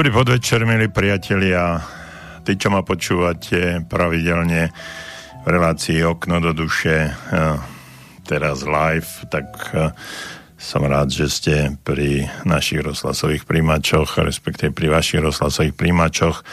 Dobrý podvečer, milí priatelia. Tí, čo ma počúvate pravidelne v relácii Okno do duše, eh, teraz live, tak eh, som rád, že ste pri našich rozhlasových príjimačoch, respektíve pri vašich rozhlasových príjimačoch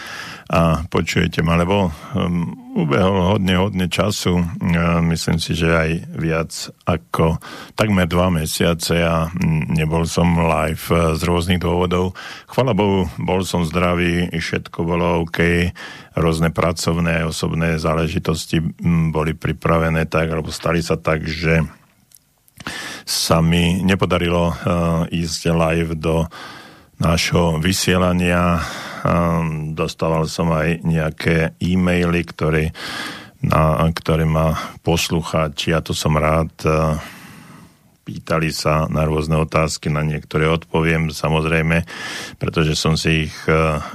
a počujete ma, lebo um, ubehol hodne, hodne času. Uh, myslím si, že aj viac ako takmer dva mesiace a nebol som live uh, z rôznych dôvodov. Chvala Bohu, bol som zdravý, všetko bolo OK, rôzne pracovné, osobné záležitosti boli pripravené tak, alebo stali sa tak, že sa mi nepodarilo uh, ísť live do nášho vysielania dostával som aj nejaké e-maily, ktoré, na, ktoré ma poslucháči, a to som rád, pýtali sa na rôzne otázky, na niektoré odpoviem samozrejme, pretože som si ich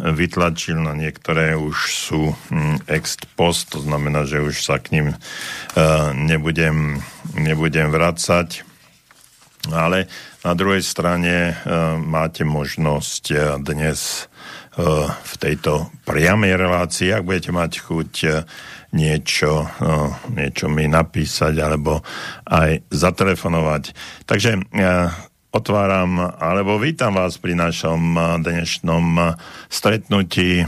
vytlačil, na niektoré už sú hm, ex post, to znamená, že už sa k ním nebudem, nebudem vracať. Ale na druhej strane máte možnosť dnes Eh, v tejto priamej relácii, ak budete mať chuť eh, niečo, eh, niečo mi napísať alebo aj zatelefonovať. Takže otváram alebo vítam vás pri našom dnešnom stretnutí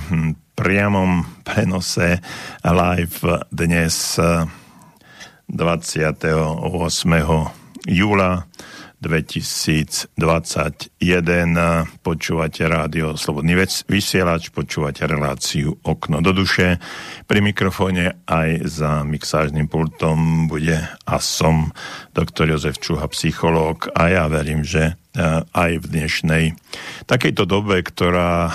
priamom prenose live dnes 28. júla 2021. Počúvate rádio Slobodný vysielač, počúvate reláciu Okno do duše. Pri mikrofóne aj za mixážnym pultom bude a som doktor Jozef Čuha, psychológ a ja verím, že aj v dnešnej takejto dobe, ktorá eh,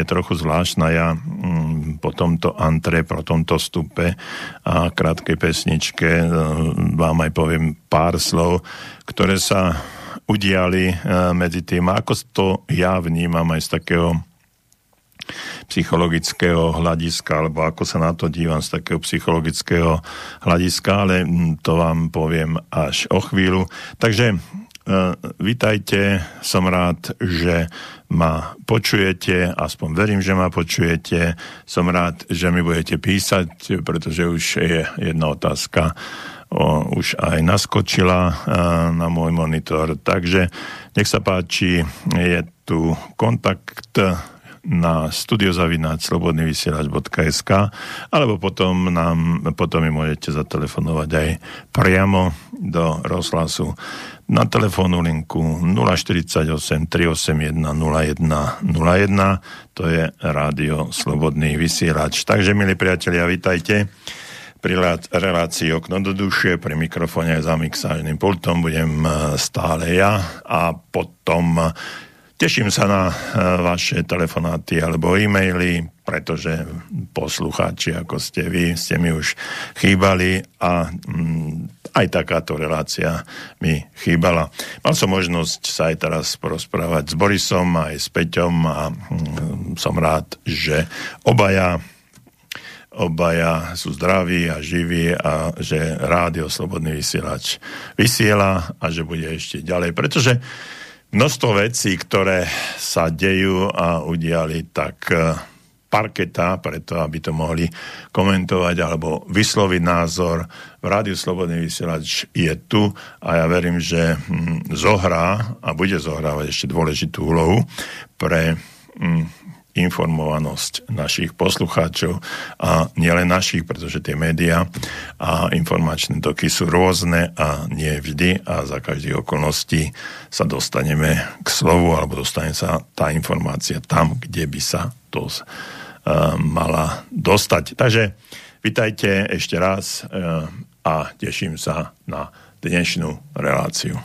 je trochu zvláštna. Ja mm, po tomto antre, po tomto stupe a krátkej pesničke eh, vám aj poviem pár slov, ktoré sa udiali medzi tým, ako to ja vnímam aj z takého psychologického hľadiska, alebo ako sa na to dívam z takého psychologického hľadiska, ale mm, to vám poviem až o chvíľu. Takže Uh, vítajte, som rád, že ma počujete, aspoň verím, že ma počujete. Som rád, že mi budete písať, pretože už je jedna otázka o, už aj naskočila uh, na môj monitor. Takže nech sa páči, je tu kontakt na studiozavináč.slobodnyvysielač.sk alebo potom, nám, potom mi môžete zatelefonovať aj priamo do rozhlasu na telefónu linku 048 381 0101 to je rádio Slobodný vysielač. Takže, milí priatelia, vitajte pri relácii Okno do duše, pri mikrofóne za mixážnym pultom budem e, stále ja a potom Teším sa na e, vaše telefonáty alebo e-maily, pretože poslucháči, ako ste vy, ste mi už chýbali a mm, aj takáto relácia mi chýbala. Mal som možnosť sa aj teraz porozprávať s Borisom, aj s Peťom a mm, som rád, že obaja obaja sú zdraví a živí a že rádio Slobodný vysielač vysiela a že bude ešte ďalej, pretože množstvo vecí, ktoré sa dejú a udiali, tak e, parketa, preto aby to mohli komentovať alebo vysloviť názor. V Rádiu Slobodný vysielač je tu a ja verím, že hm, zohrá a bude zohrávať ešte dôležitú úlohu pre hm, informovanosť našich poslucháčov a nielen našich, pretože tie médiá a informačné toky sú rôzne a nie vždy a za každých okolností sa dostaneme k slovu alebo dostane sa tá informácia tam, kde by sa to uh, mala dostať. Takže vitajte ešte raz uh, a teším sa na dnešnú reláciu.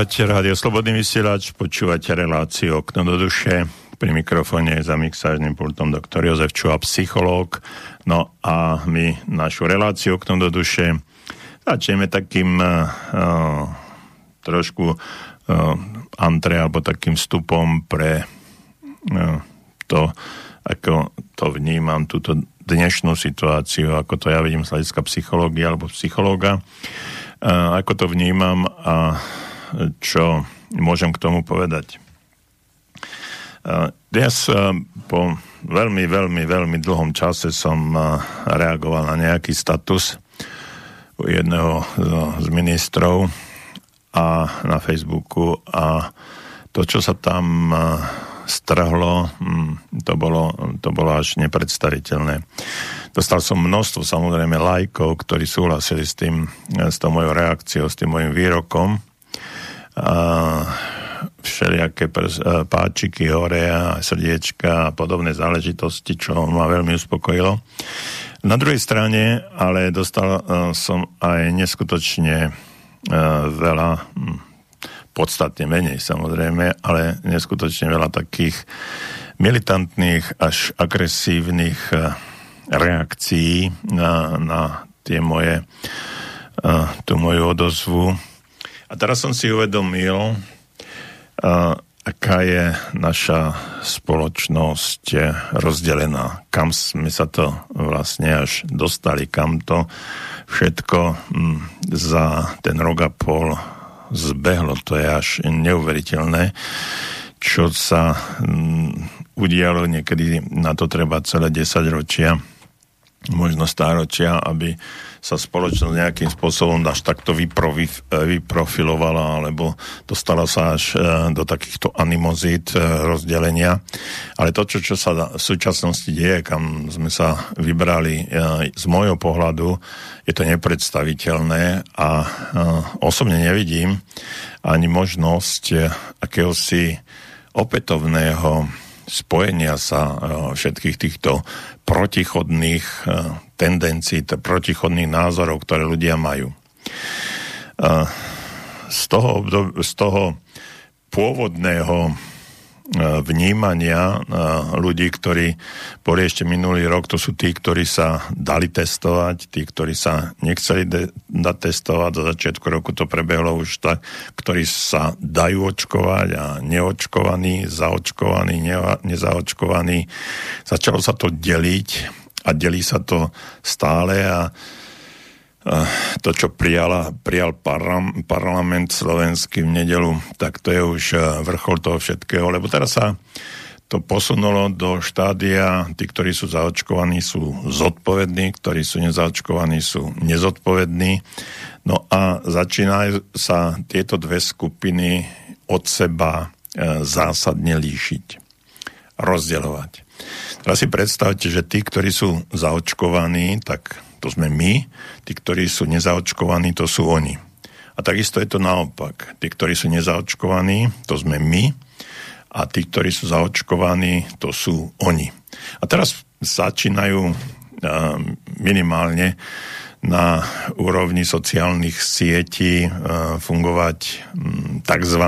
Počúvate rádio Slobodný vysielač, počúvate reláciu Okno do duše. Pri mikrofóne za mixážnym pultom doktor Jozef Čuha, psychológ. No a my našu reláciu Okno do duše začneme takým uh, trošku uh, antre alebo takým vstupom pre uh, to, ako to vnímam, túto dnešnú situáciu, ako to ja vidím z hľadiska psychológie alebo psychológa, uh, ako to vnímam a čo môžem k tomu povedať. Dnes po veľmi, veľmi, veľmi dlhom čase som reagoval na nejaký status jedného z ministrov a na Facebooku a to, čo sa tam strhlo, hm, to bolo, to bolo až nepredstaviteľné. Dostal som množstvo samozrejme lajkov, ktorí súhlasili s tým, s tou mojou reakciou, s tým mojim výrokom všelijaké prs, páčiky hore a srdiečka a podobné záležitosti, čo ma veľmi uspokojilo. Na druhej strane ale dostal som aj neskutočne veľa, hm, podstatne menej samozrejme, ale neskutočne veľa takých militantných až agresívnych reakcií na, na tie moje tú moju odozvu a teraz som si uvedomil, uh, aká je naša spoločnosť rozdelená, kam sme sa to vlastne až dostali, kam to všetko hm, za ten rok a pol zbehlo. To je až neuveriteľné, čo sa hm, udialo niekedy, na to treba celé 10 ročia, možno stáročia, aby sa spoločnosť nejakým spôsobom až takto vyprofilovala alebo dostala sa až e, do takýchto animozít e, rozdelenia. Ale to, čo, čo sa v súčasnosti deje, kam sme sa vybrali e, z môjho pohľadu, je to nepredstaviteľné a osobne nevidím ani možnosť akéhosi opätovného spojenia sa všetkých týchto protichodných tendencií, protichodných názorov, ktoré ľudia majú. Z toho, z toho pôvodného vnímania ľudí, ktorí boli ešte minulý rok, to sú tí, ktorí sa dali testovať, tí, ktorí sa nechceli de- dať testovať, do začiatku roku to prebehlo už tak, ktorí sa dajú očkovať a neočkovaní, zaočkovaní, ne- nezaočkovaní. Začalo sa to deliť a delí sa to stále a to, čo prijala, prijal parlam, parlament slovenský v nedelu, tak to je už e, vrchol toho všetkého, lebo teraz sa to posunulo do štádia, tí, ktorí sú zaočkovaní, sú zodpovední, ktorí sú nezaočkovaní, sú nezodpovední. No a začínajú sa tieto dve skupiny od seba e, zásadne líšiť, rozdielovať. Teraz si predstavte, že tí, ktorí sú zaočkovaní, tak to sme my, tí, ktorí sú nezaočkovaní, to sú oni. A takisto je to naopak. Tí, ktorí sú nezaočkovaní, to sme my, a tí, ktorí sú zaočkovaní, to sú oni. A teraz začínajú minimálne na úrovni sociálnych sietí fungovať tzv.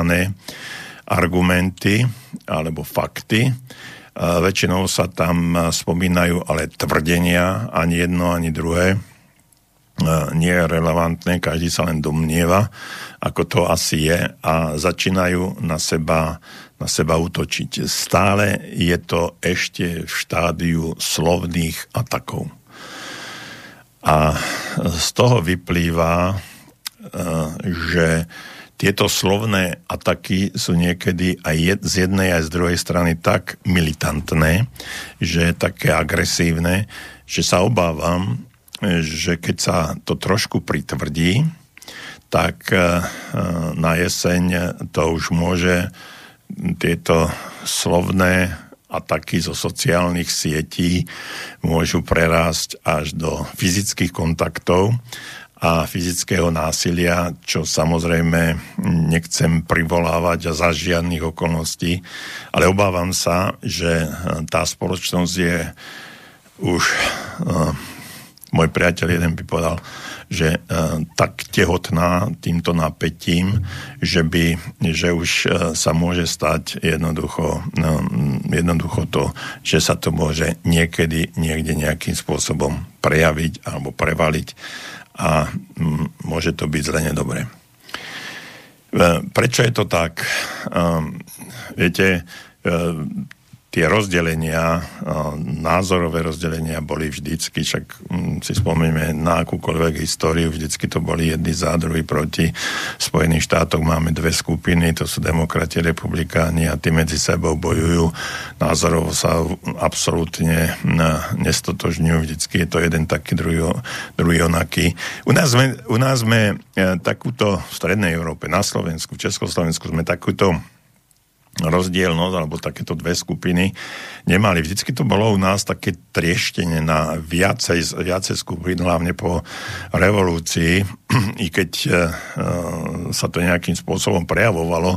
argumenty alebo fakty, Väčšinou sa tam spomínajú ale tvrdenia, ani jedno, ani druhé nie je relevantné, každý sa len domnieva, ako to asi je a začínajú na seba, na seba útočiť. Stále je to ešte v štádiu slovných atakov. A z toho vyplýva, že tieto slovné ataky sú niekedy aj z jednej aj z druhej strany tak militantné, že také agresívne, že sa obávam, že keď sa to trošku pritvrdí, tak e, na jeseň to už môže tieto slovné ataky zo sociálnych sietí môžu prerásť až do fyzických kontaktov a fyzického násilia, čo samozrejme nechcem privolávať za žiadnych okolností, ale obávam sa, že tá spoločnosť je už, uh, môj priateľ jeden by povedal, že uh, tak tehotná týmto napätím, že, by, že už uh, sa môže stať jednoducho, uh, jednoducho to, že sa to môže niekedy niekde nejakým spôsobom prejaviť alebo prevaliť a mm, môže to byť zle nedobre. E, prečo je to tak? Ehm, viete, e, tie rozdelenia, názorové rozdelenia boli vždycky, však mm, si spomíme na akúkoľvek históriu, vždycky to boli jedni za, druhý proti. V Spojených štátoch máme dve skupiny, to sú demokrati, republikáni a tí medzi sebou bojujú. Názorovo sa absolútne nestotožňujú, vždycky je to jeden taký, druhý, druhý onaký. U nás sme, u nás sme e, takúto v Strednej Európe, na Slovensku, v Československu sme takúto rozdielnosť, alebo takéto dve skupiny nemali. Vždycky to bolo u nás také trieštenie na viacej, viacej skupín, hlavne po revolúcii, i keď uh, sa to nejakým spôsobom prejavovalo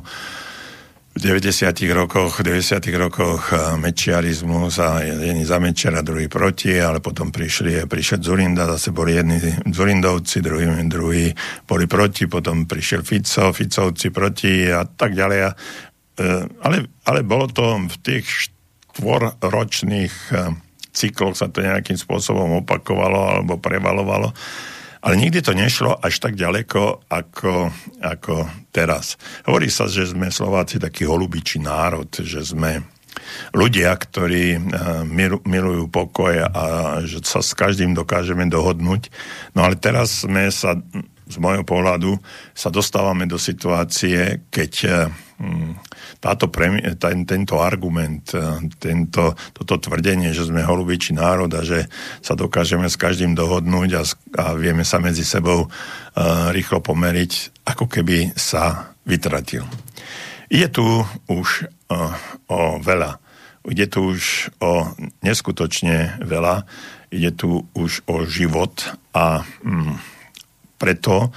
v 90. rokoch, v 90. rokoch e, mečiarizmus a jedni za Mečiara, druhý proti, ale potom prišli, prišiel Zurinda, zase boli jedni Zurindovci, druhý, druhý boli proti, potom prišiel Fico, Ficovci proti a tak ďalej. A E, ale, ale bolo to v tých štvorročných e, cykloch sa to nejakým spôsobom opakovalo alebo prevalovalo. Ale nikdy to nešlo až tak ďaleko ako, ako teraz. Hovorí sa, že sme Slováci taký holubičí národ, že sme ľudia, ktorí e, milujú pokoj a že sa s každým dokážeme dohodnúť. No ale teraz sme sa, z môjho pohľadu, sa dostávame do situácie, keď táto premi- ten, tento argument, e, tento, toto tvrdenie, že sme holubičí národ a že sa dokážeme s každým dohodnúť a, a vieme sa medzi sebou uh, rýchlo pomeriť, ako keby sa vytratil. Ide tu už uh, o veľa. Ide tu už o neskutočne veľa. Ide tu už o život a mm, preto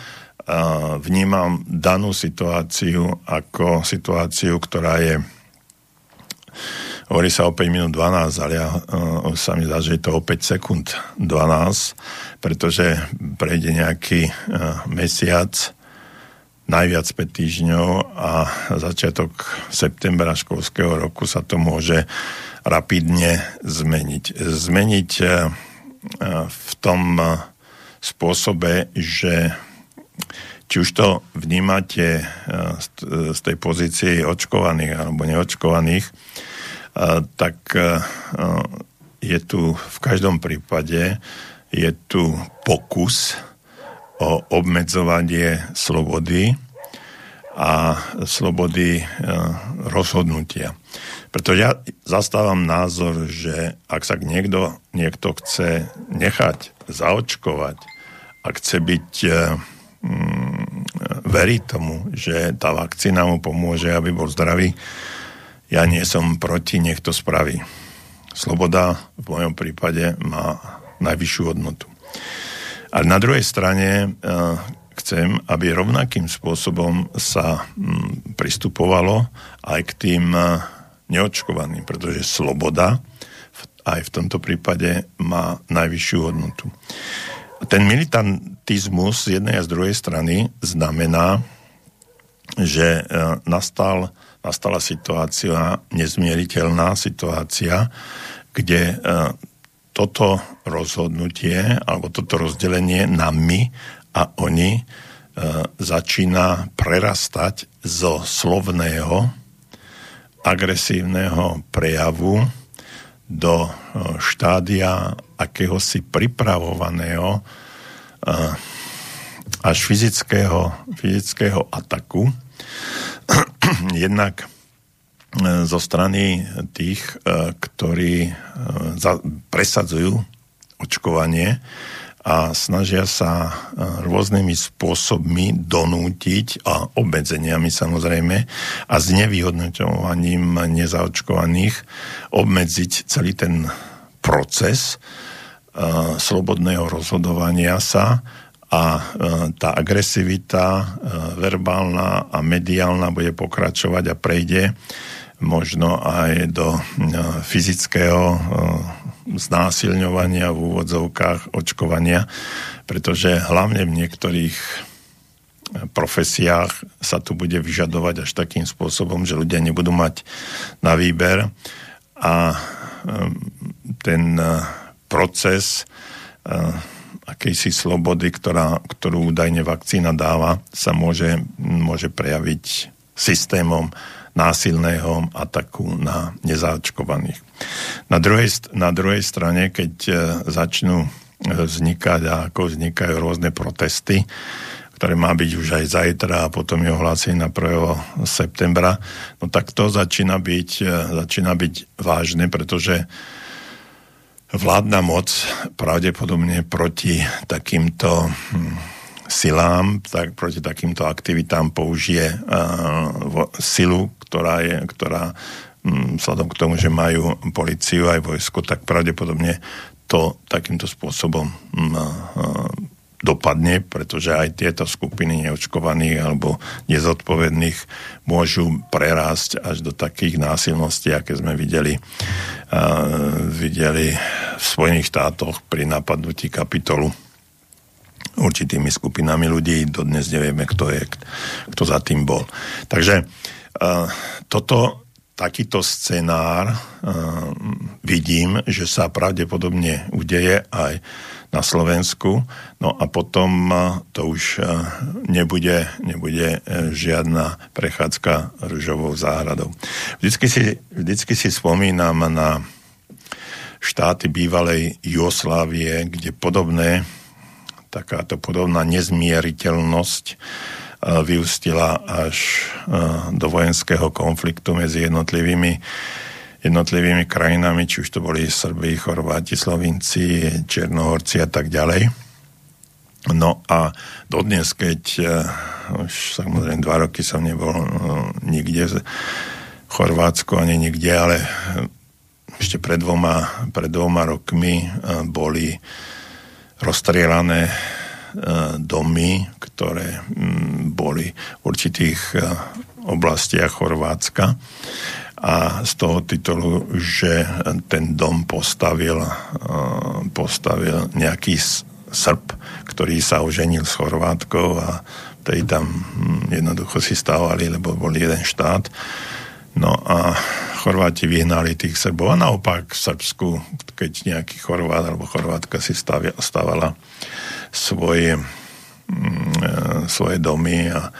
vnímam danú situáciu ako situáciu, ktorá je hovorí sa o 5 minút 12, ale ja, uh, sa mi zdá, že je to o 5 sekúnd 12, pretože prejde nejaký uh, mesiac, najviac 5 týždňov a začiatok septembra školského roku sa to môže rapidne zmeniť. Zmeniť uh, v tom uh, spôsobe, že či už to vnímate eh, z tej pozície očkovaných alebo neočkovaných, eh, tak je tu v každom prípade je tu pokus o obmedzovanie slobody a slobody rozhodnutia. Preto ja zastávam názor, že ak sa niekto, niekto chce nechať zaočkovať, ak chce byť Mm, verí tomu, že tá vakcína mu pomôže, aby bol zdravý. Ja nie som proti, nech to spraví. Sloboda v mojom prípade má najvyššiu hodnotu. Ale na druhej strane uh, chcem, aby rovnakým spôsobom sa um, pristupovalo aj k tým uh, neočkovaným, pretože sloboda aj v tomto prípade má najvyššiu hodnotu. Ten militantizmus z jednej a z druhej strany znamená, že e, nastal, nastala situácia, nezmieriteľná situácia, kde e, toto rozhodnutie alebo toto rozdelenie na my a oni e, začína prerastať zo slovného agresívneho prejavu do štádia akéhosi pripravovaného až fyzického, fyzického ataku. Jednak zo strany tých, ktorí presadzujú očkovanie a snažia sa rôznymi spôsobmi donútiť a obmedzeniami samozrejme a s nevyhodnotovaním nezaočkovaných obmedziť celý ten proces slobodného rozhodovania sa a tá agresivita verbálna a mediálna bude pokračovať a prejde možno aj do fyzického znásilňovania v úvodzovkách očkovania, pretože hlavne v niektorých profesiách sa tu bude vyžadovať až takým spôsobom, že ľudia nebudú mať na výber a ten proces akejsi slobody, ktorá, ktorú údajne vakcína dáva, sa môže, môže prejaviť systémom násilného ataku na nezaočkovaných. Na druhej, na druhej strane, keď e, začnú e, vznikať a ako vznikajú rôzne protesty, ktoré má byť už aj zajtra a potom je ohlásený na 1. septembra, no tak to začína byť, e, začína byť vážne, pretože vládna moc pravdepodobne proti takýmto hm, silám, tak proti takýmto aktivitám použije uh, silu, ktorá je, ktorá vzhľadom k tomu, že majú policiu aj vojsko, tak pravdepodobne to takýmto spôsobom mm, dopadne, pretože aj tieto skupiny neočkovaných alebo nezodpovedných môžu prerásť až do takých násilností, aké sme videli, videli v Spojených štátoch pri napadnutí kapitolu určitými skupinami ľudí. Dodnes nevieme, kto je, kto za tým bol. Takže toto takýto scenár uh, vidím, že sa pravdepodobne udeje aj na Slovensku. No a potom uh, to už uh, nebude, nebude žiadna prechádzka rúžovou záhradou. Vždycky si, vždycky si spomínam na štáty bývalej Jugoslávie, kde podobné, takáto podobná nezmieriteľnosť vyústila až do vojenského konfliktu medzi jednotlivými jednotlivými krajinami, či už to boli Srbi, Chorváti, Slovinci, Černohorci a tak ďalej. No a dodnes, keď už samozrejme dva roky som nebol nikde v Chorvátsku ani nikde, ale ešte pred dvoma, pred dvoma rokmi boli rozstrielané domy, ktoré mm, boli v určitých e, oblastiach Chorvátska a z toho titulu, že ten dom postavil, e, postavil nejaký Srb, ktorý sa oženil s Chorvátkou a tej tam mm, jednoducho si stávali, lebo bol jeden štát. No a Chorváti vyhnali tých Srbov a naopak v Srbsku, keď nejaký Chorvát alebo Chorvátka si stávala svoje, mm, e, svoje domy a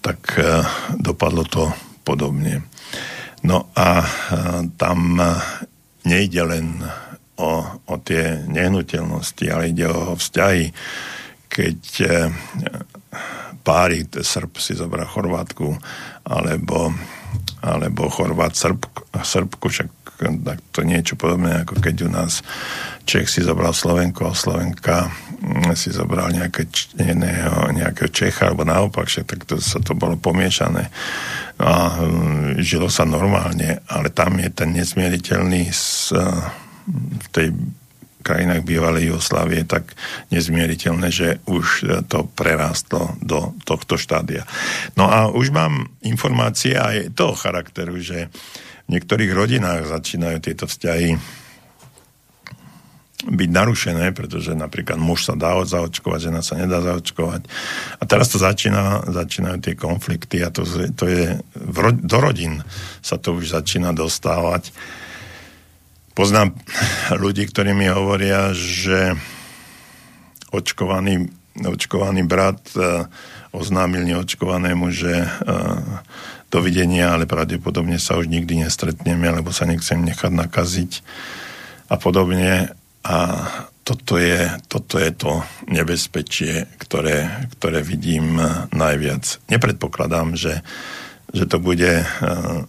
tak e, dopadlo to podobne. No a e, tam nejde len o, o tie nehnuteľnosti, ale ide o vzťahy. Keď páry, Srb si zobrá Chorvátku, alebo, alebo Chorvát Srb, Srbku, však tak to niečo podobné, ako keď u nás Čech si zobral Slovenku a Slovenka si zobral nejaké, nejakého, nejakého Čecha, alebo naopak, že tak to, sa to bolo pomiešané. A mm, žilo sa normálne, ale tam je ten nezmieriteľný s, v tej krajinách bývalej Jugoslávie tak nezmieriteľné, že už to prerástlo do tohto štádia. No a už mám informácie aj toho charakteru, že v niektorých rodinách začínajú tieto vzťahy byť narušené, pretože napríklad muž sa dá zaočkovať, žena sa nedá zaočkovať. A teraz to začína, začínajú tie konflikty a to, to je, do rodín sa to už začína dostávať. Poznám ľudí, ktorí mi hovoria, že očkovaný, očkovaný brat uh, oznámil neočkovanému, že uh, dovidenia, ale pravdepodobne sa už nikdy nestretneme, lebo sa nechcem nechať nakaziť a podobne a toto je, toto je to nebezpečie, ktoré, ktoré vidím najviac. Nepredpokladám, že, že to bude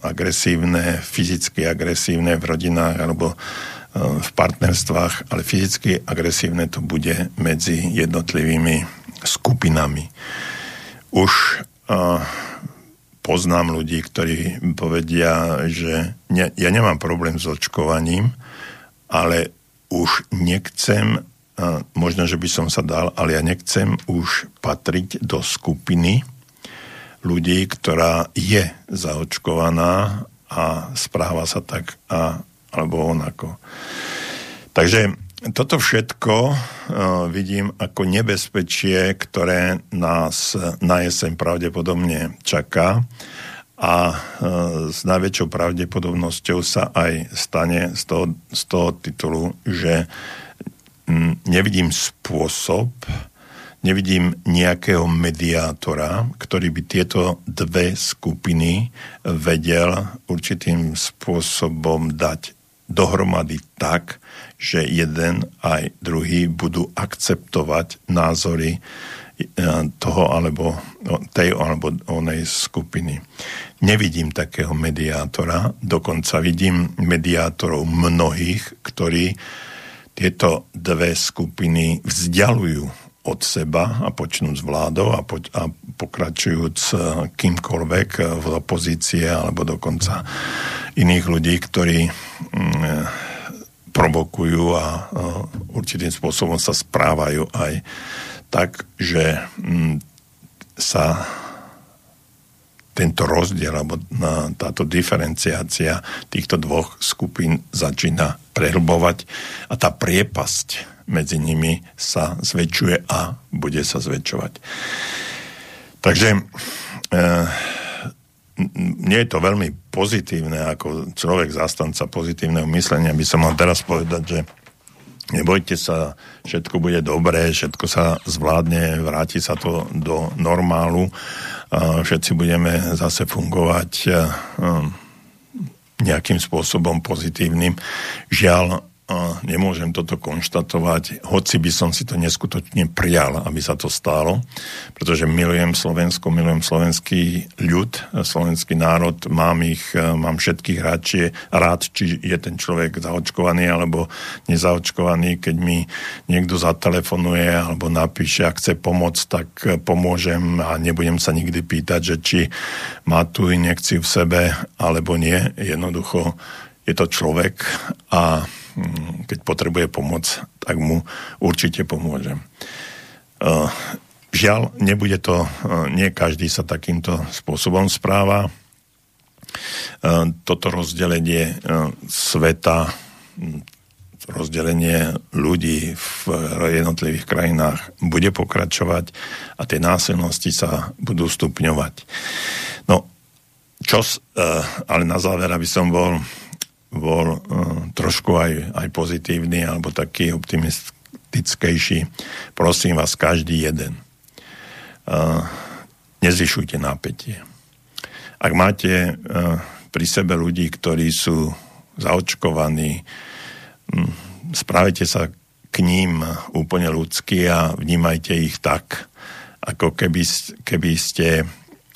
agresívne, fyzicky agresívne v rodinách alebo v partnerstvách, ale fyzicky agresívne to bude medzi jednotlivými skupinami. Už poznám ľudí, ktorí povedia, že ne, ja nemám problém s očkovaním, ale už nechcem, možno, že by som sa dal, ale ja nechcem už patriť do skupiny ľudí, ktorá je zaočkovaná a správa sa tak a, alebo onako. Takže toto všetko uh, vidím ako nebezpečie, ktoré nás na jeseň pravdepodobne čaká a uh, s najväčšou pravdepodobnosťou sa aj stane z toho, z toho titulu, že nevidím spôsob, nevidím nejakého mediátora, ktorý by tieto dve skupiny vedel určitým spôsobom dať dohromady tak, že jeden aj druhý budú akceptovať názory e, toho alebo tej alebo onej skupiny. Nevidím takého mediátora, dokonca vidím mediátorov mnohých, ktorí tieto dve skupiny vzdialujú od seba a počnú s vládou a, po, a pokračujúc kýmkoľvek v opozície alebo dokonca iných ľudí, ktorí mm, provokujú a určitým spôsobom sa správajú aj tak, že mm, sa tento rozdiel alebo táto diferenciácia týchto dvoch skupín začína prehlbovať a tá priepasť medzi nimi sa zväčšuje a bude sa zväčšovať. Takže e, nie je to veľmi pozitívne, ako človek zastanca pozitívneho myslenia, by som mal teraz povedať, že nebojte sa, všetko bude dobré, všetko sa zvládne, vráti sa to do normálu, všetci budeme zase fungovať nejakým spôsobom pozitívnym. Žiaľ, a nemôžem toto konštatovať, hoci by som si to neskutočne prijal, aby sa to stalo, pretože milujem Slovensko, milujem slovenský ľud, slovenský národ, mám ich, mám všetkých hráčie, rád, či je ten človek zaočkovaný alebo nezaočkovaný, keď mi niekto zatelefonuje alebo napíše, ak chce pomôcť, tak pomôžem a nebudem sa nikdy pýtať, že či má tú injekciu v sebe alebo nie. Jednoducho je to človek a keď potrebuje pomoc, tak mu určite pomôžem. Uh, žiaľ, nebude to, uh, nie každý sa takýmto spôsobom správa. Uh, toto rozdelenie sveta, mm, rozdelenie ľudí v jednotlivých krajinách bude pokračovať a tie násilnosti sa budú stupňovať. No, čo, ale na záver, aby som bol bol uh, trošku aj, aj pozitívny alebo taký optimistickejší. Prosím vás, každý jeden. Uh, nezvyšujte nápetie. Ak máte uh, pri sebe ľudí, ktorí sú zaočkovaní, um, sa k ním úplne ľudsky a vnímajte ich tak, ako keby, keby ste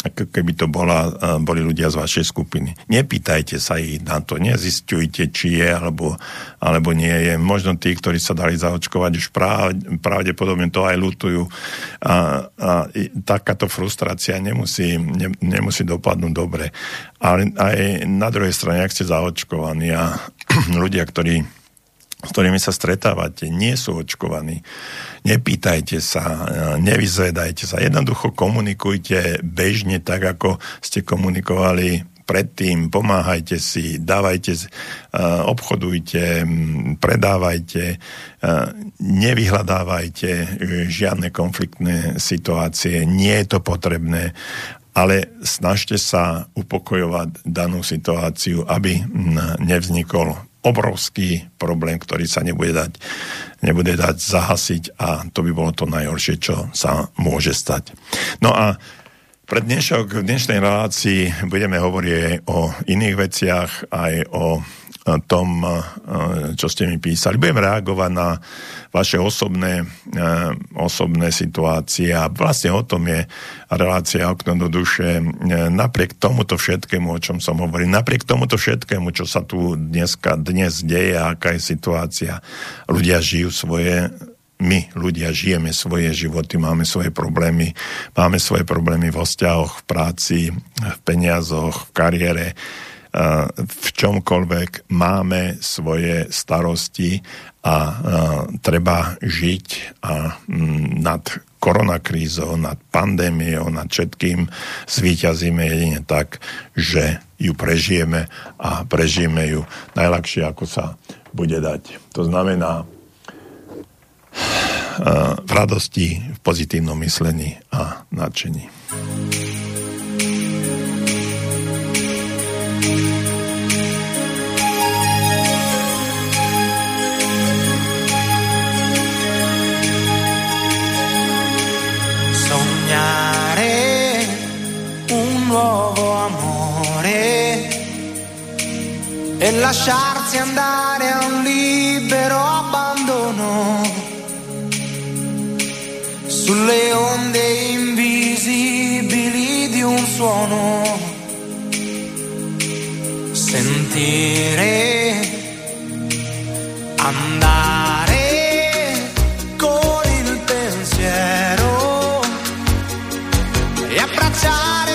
ako keby to bola, boli ľudia z vašej skupiny. Nepýtajte sa ich na to, nezistujte, či je alebo, alebo nie je. Možno tí, ktorí sa dali zaočkovať, už pravdepodobne to aj lutujú. A, a takáto frustrácia nemusí, ne, nemusí dopadnúť dobre. Ale aj na druhej strane, ak ste zaočkovaní a ľudia, ktorí s ktorými sa stretávate, nie sú očkovaní. Nepýtajte sa, nevyzvedajte sa. Jednoducho komunikujte bežne tak, ako ste komunikovali predtým, pomáhajte si, dávajte, obchodujte, predávajte, nevyhľadávajte žiadne konfliktné situácie, nie je to potrebné, ale snažte sa upokojovať danú situáciu, aby nevznikol obrovský problém, ktorý sa nebude dať, nebude dať zahasiť a to by bolo to najhoršie, čo sa môže stať. No a pre dnešok, v dnešnej relácii budeme hovoriť aj o iných veciach, aj o tom, čo ste mi písali. Budem reagovať na vaše osobné, osobné situácie a vlastne o tom je relácia Okno do duše. Napriek tomuto všetkému, o čom som hovoril, napriek tomuto všetkému, čo sa tu dneska, dnes deje, aká je situácia, ľudia žijú svoje my, ľudia, žijeme svoje životy, máme svoje problémy, máme svoje problémy vo vzťahoch, v práci, v peniazoch, v kariére, v čomkoľvek máme svoje starosti a treba žiť a nad koronakrízou, nad pandémiou, nad všetkým zvíťazíme jedine tak, že ju prežijeme a prežijeme ju najľahšie, ako sa bude dať. To znamená v radosti, v pozitívnom myslení a nadšení. E lasciarsi andare a un libero abbandono. Sulle onde invisibili di un suono. Sentire andare con il pensiero. E abbracciare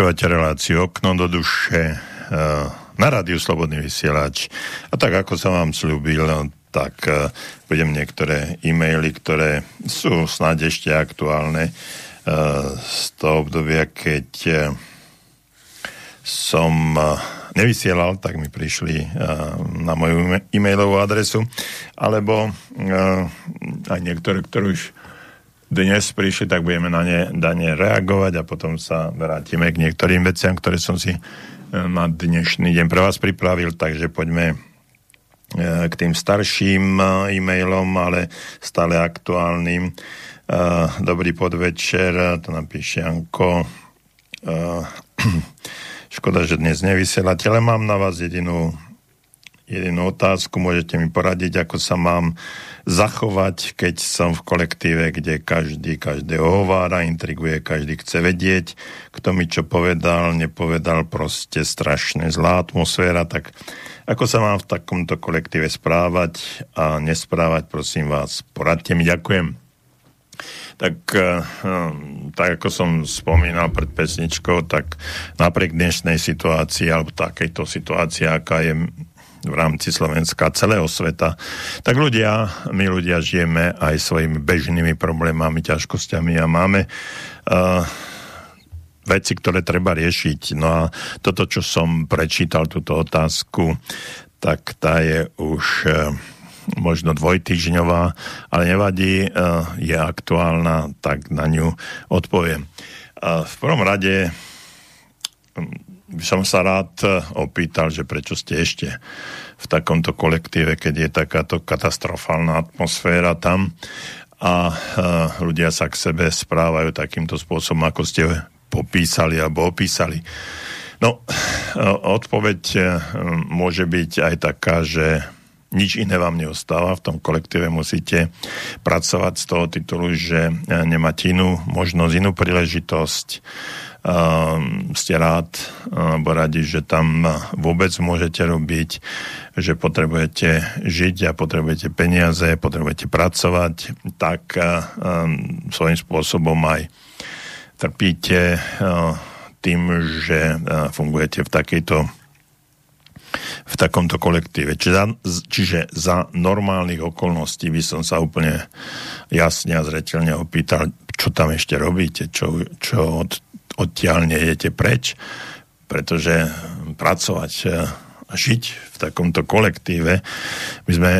Počúvate reláciu Okno do duše na rádiu Slobodný vysielač. A tak ako som vám slúbil, tak budem niektoré e-maily, ktoré sú snáď ešte aktuálne z toho obdobia, keď som nevysielal, tak mi prišli na moju e-mailovú adresu, alebo aj niektoré, ktoré už dnes prišli, tak budeme na ne, dane reagovať a potom sa vrátime k niektorým veciam, ktoré som si e, na dnešný deň pre vás pripravil, takže poďme e, k tým starším e, e-mailom, ale stále aktuálnym. Dobrý podvečer, to napíše Janko. Škoda, že dnes nevysielate, ale mám na vás jedinú jedinú otázku. Môžete mi poradiť, ako sa mám zachovať, keď som v kolektíve, kde každý každého hovára, intriguje, každý chce vedieť, kto mi čo povedal, nepovedal, proste strašne zlá atmosféra, tak ako sa mám v takomto kolektíve správať a nesprávať, prosím vás, poradte mi, ďakujem. Tak, eh, tak ako som spomínal pred pesničkou, tak napriek dnešnej situácii alebo takejto situácii, aká je v rámci Slovenska, celého sveta, tak ľudia, my ľudia žijeme aj svojimi bežnými problémami, ťažkosťami a máme uh, veci, ktoré treba riešiť. No a toto, čo som prečítal, túto otázku, tak tá je už uh, možno dvojtyžňová, ale nevadí, uh, je aktuálna, tak na ňu odpoviem. V prvom rade by som sa rád e, opýtal, že prečo ste ešte v takomto kolektíve, keď je takáto katastrofálna atmosféra tam a uh, ľudia sa k sebe správajú takýmto spôsobom, ako ste popísali alebo opísali. No, uh, odpoveď môže byť aj taká, že nič iné vám neostáva. V tom kolektíve musíte pracovať z toho titulu, že nemáte inú možnosť, inú príležitosť ste rád alebo radi, že tam vôbec môžete robiť, že potrebujete žiť a potrebujete peniaze, potrebujete pracovať, tak um, svojím spôsobom aj trpíte uh, tým, že uh, fungujete v takejto v takomto kolektíve. Čiže za, čiže za normálnych okolností by som sa úplne jasne a zretelne opýtal, čo tam ešte robíte, čo, čo od odtiaľ nejdete preč, pretože pracovať a žiť v takomto kolektíve, my sme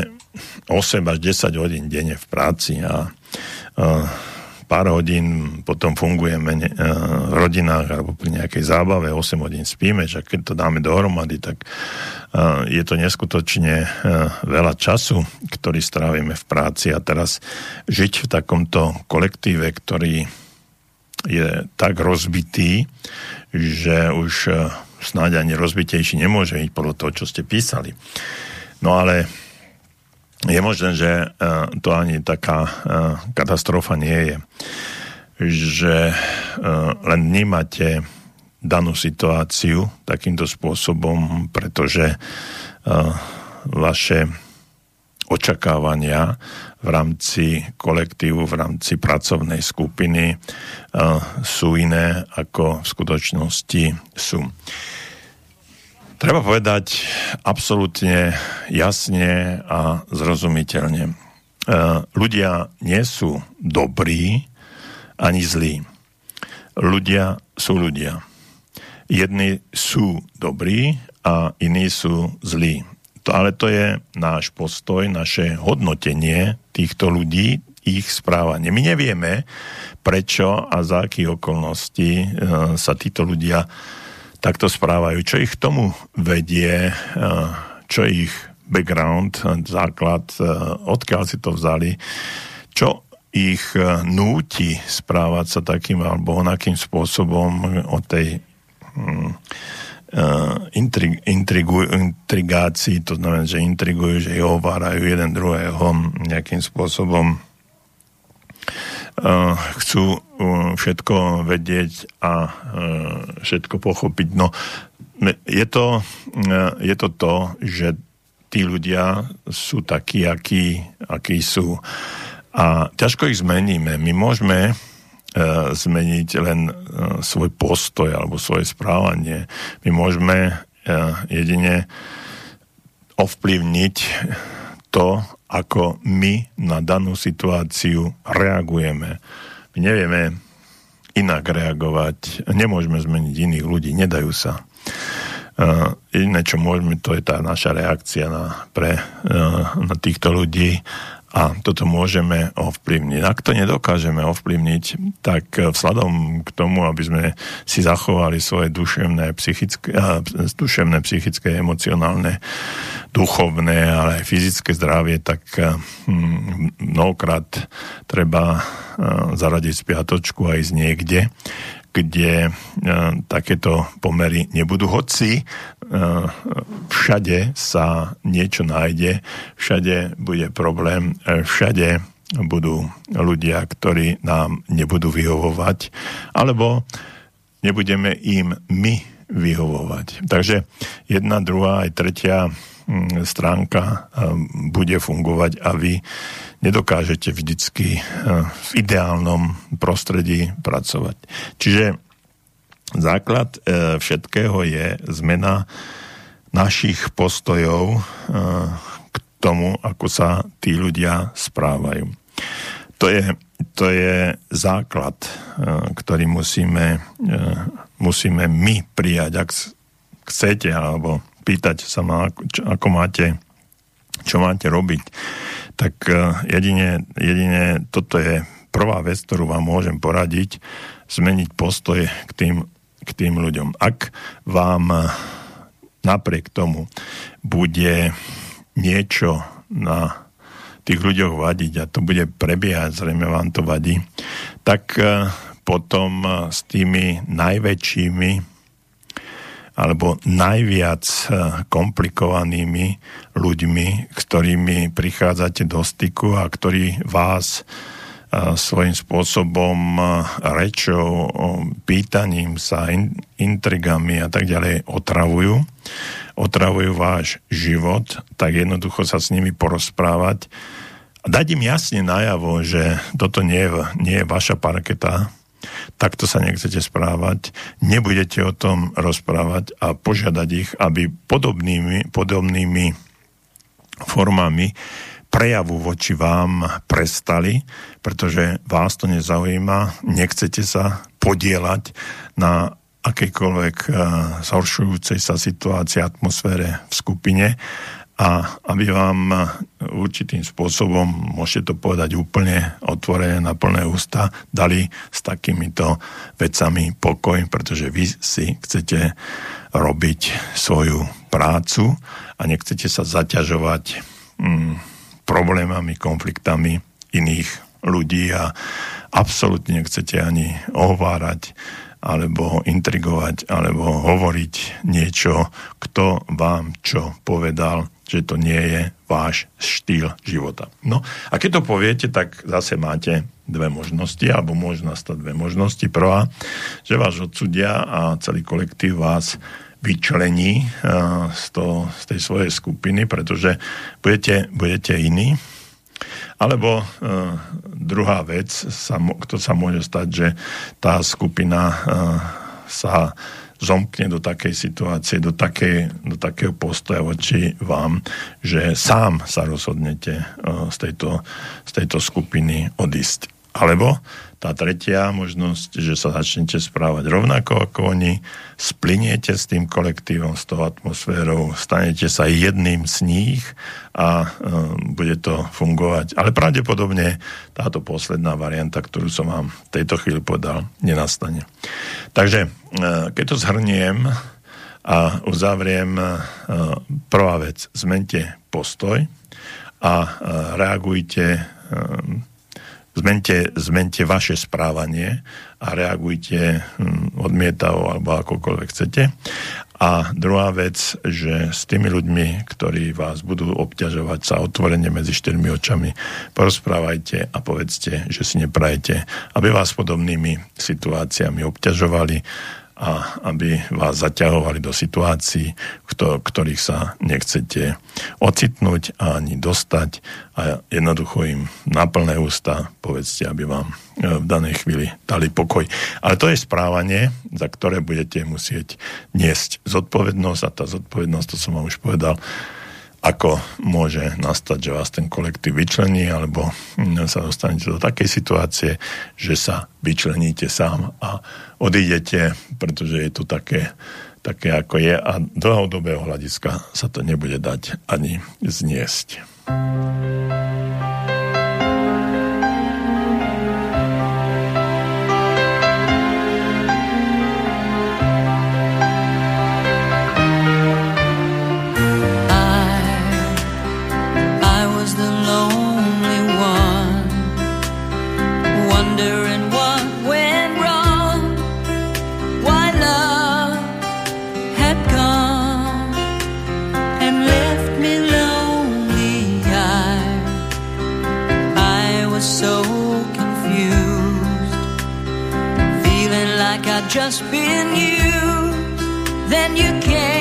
8 až 10 hodín denne v práci a, a pár hodín potom fungujeme ne, v rodinách alebo pri nejakej zábave, 8 hodín spíme, že keď to dáme dohromady, tak je to neskutočne veľa času, ktorý strávime v práci a teraz žiť v takomto kolektíve, ktorý je tak rozbitý, že už e, snáď ani rozbitejší nemôže byť podľa toho, čo ste písali. No ale je možné, že e, to ani taká e, katastrofa nie je. Že len vnímate danú situáciu takýmto spôsobom, pretože vaše očakávania v rámci kolektívu, v rámci pracovnej skupiny sú iné, ako v skutočnosti sú. Treba povedať absolútne jasne a zrozumiteľne. Ľudia nie sú dobrí ani zlí. Ľudia sú ľudia. Jedni sú dobrí a iní sú zlí. To, ale to je náš postoj, naše hodnotenie týchto ľudí, ich správanie. My nevieme, prečo a za akých okolností e, sa títo ľudia takto správajú. Čo ich k tomu vedie, e, čo ich background, základ, e, odkiaľ si to vzali, čo ich núti správať sa takým alebo onakým spôsobom o tej hm, intrig, intrigu, intrigácii, to znamená, že intrigujú, že ovárajú jeden druhého nejakým spôsobom uh, chcú uh, všetko vedieť a všetko pochopiť. No, je to, je to to, že tí ľudia sú takí, akí, akí sú. A ťažko ich zmeníme. My môžeme zmeniť len svoj postoj alebo svoje správanie. My môžeme jedine ovplyvniť to, ako my na danú situáciu reagujeme. My nevieme inak reagovať, nemôžeme zmeniť iných ľudí, nedajú sa. Uh, jediné, čo môžeme, to je tá naša reakcia na, pre, na týchto ľudí a toto môžeme ovplyvniť. Ak to nedokážeme ovplyvniť, tak vzhľadom k tomu, aby sme si zachovali svoje duševné, psychické, duševné, psychické, emocionálne, duchovné, ale aj fyzické zdravie, tak hm, mnohokrát treba zaradiť spiatočku aj z niekde kde e, takéto pomery nebudú. Hoci e, všade sa niečo nájde, všade bude problém, e, všade budú ľudia, ktorí nám nebudú vyhovovať, alebo nebudeme im my vyhovovať. Takže jedna, druhá aj tretia stránka bude fungovať a vy nedokážete vždycky eh, v ideálnom prostredí pracovať. Čiže základ eh, všetkého je zmena našich postojov eh, k tomu, ako sa tí ľudia správajú. To je, to je základ, ktorý musíme, musíme my prijať, ak chcete, alebo pýtať sa ma, ako máte, čo máte robiť tak e, jedine, jedine toto je prvá vec, ktorú vám môžem poradiť, zmeniť postoj k tým, k tým ľuďom. Ak vám e, napriek tomu bude niečo na tých ľuďoch vadiť a to bude prebiehať, zrejme vám to vadí, tak e, potom s tými najväčšími alebo najviac eh, komplikovanými ľuďmi, ktorými prichádzate do styku a ktorí vás eh, svojím spôsobom rečou, pýtaním sa, intrigami a tak ďalej otravujú, otravujú váš život, tak jednoducho sa s nimi porozprávať. A dať im jasne najavo, že toto nie je, nie je vaša parketa, takto sa nechcete správať, nebudete o tom rozprávať a požiadať ich, aby podobnými, podobnými formami prejavu voči vám prestali, pretože vás to nezaujíma, nechcete sa podielať na akejkoľvek uh, zhoršujúcej sa situácii, atmosfére v skupine. A aby vám určitým spôsobom, môžete to povedať úplne otvorené na plné ústa, dali s takýmito vecami pokoj, pretože vy si chcete robiť svoju prácu a nechcete sa zaťažovať mm, problémami, konfliktami iných ľudí a absolútne nechcete ani ohovárať alebo intrigovať, alebo hovoriť niečo, kto vám čo povedal, že to nie je váš štýl života. No a keď to poviete, tak zase máte dve možnosti, alebo môžu nastať dve možnosti. Prvá, že vás odsudia a celý kolektív vás vyčlení uh, z, to, z tej svojej skupiny, pretože budete, budete iní. Alebo uh, druhá vec, sa, to sa môže stať, že tá skupina uh, sa zomkne do takej situácie, do, takej, do takého postoja voči vám, že sám sa rozhodnete eh, z tejto, z tejto skupiny odísť. Alebo tá tretia možnosť, že sa začnete správať rovnako ako oni, spliniete s tým kolektívom, s tou atmosférou, stanete sa jedným z nich a e, bude to fungovať. Ale pravdepodobne táto posledná varianta, ktorú som vám v tejto chvíli podal, nenastane. Takže, e, keď to zhrniem a uzavriem, e, prvá vec, zmente postoj a reagujte e, zmente, zmente vaše správanie a reagujte hm, odmietavo alebo akokoľvek chcete. A druhá vec, že s tými ľuďmi, ktorí vás budú obťažovať, sa otvorene medzi štyrmi očami porozprávajte a povedzte, že si neprajete, aby vás podobnými situáciami obťažovali a aby vás zaťahovali do situácií, ktorých sa nechcete ocitnúť a ani dostať a jednoducho im na plné ústa povedzte, aby vám e, v danej chvíli dali pokoj. Ale to je správanie, za ktoré budete musieť niesť zodpovednosť a tá zodpovednosť, to som vám už povedal, ako môže nastať, že vás ten kolektív vyčlení, alebo mm, sa dostanete do takej situácie, že sa vyčleníte sám a odídete, pretože je to také, také ako je a dlhodobého hľadiska sa to nebude dať ani zniesť. wondering what went wrong, why love had gone and left me lonely. I, I was so confused, feeling like I'd just been used. Then you came.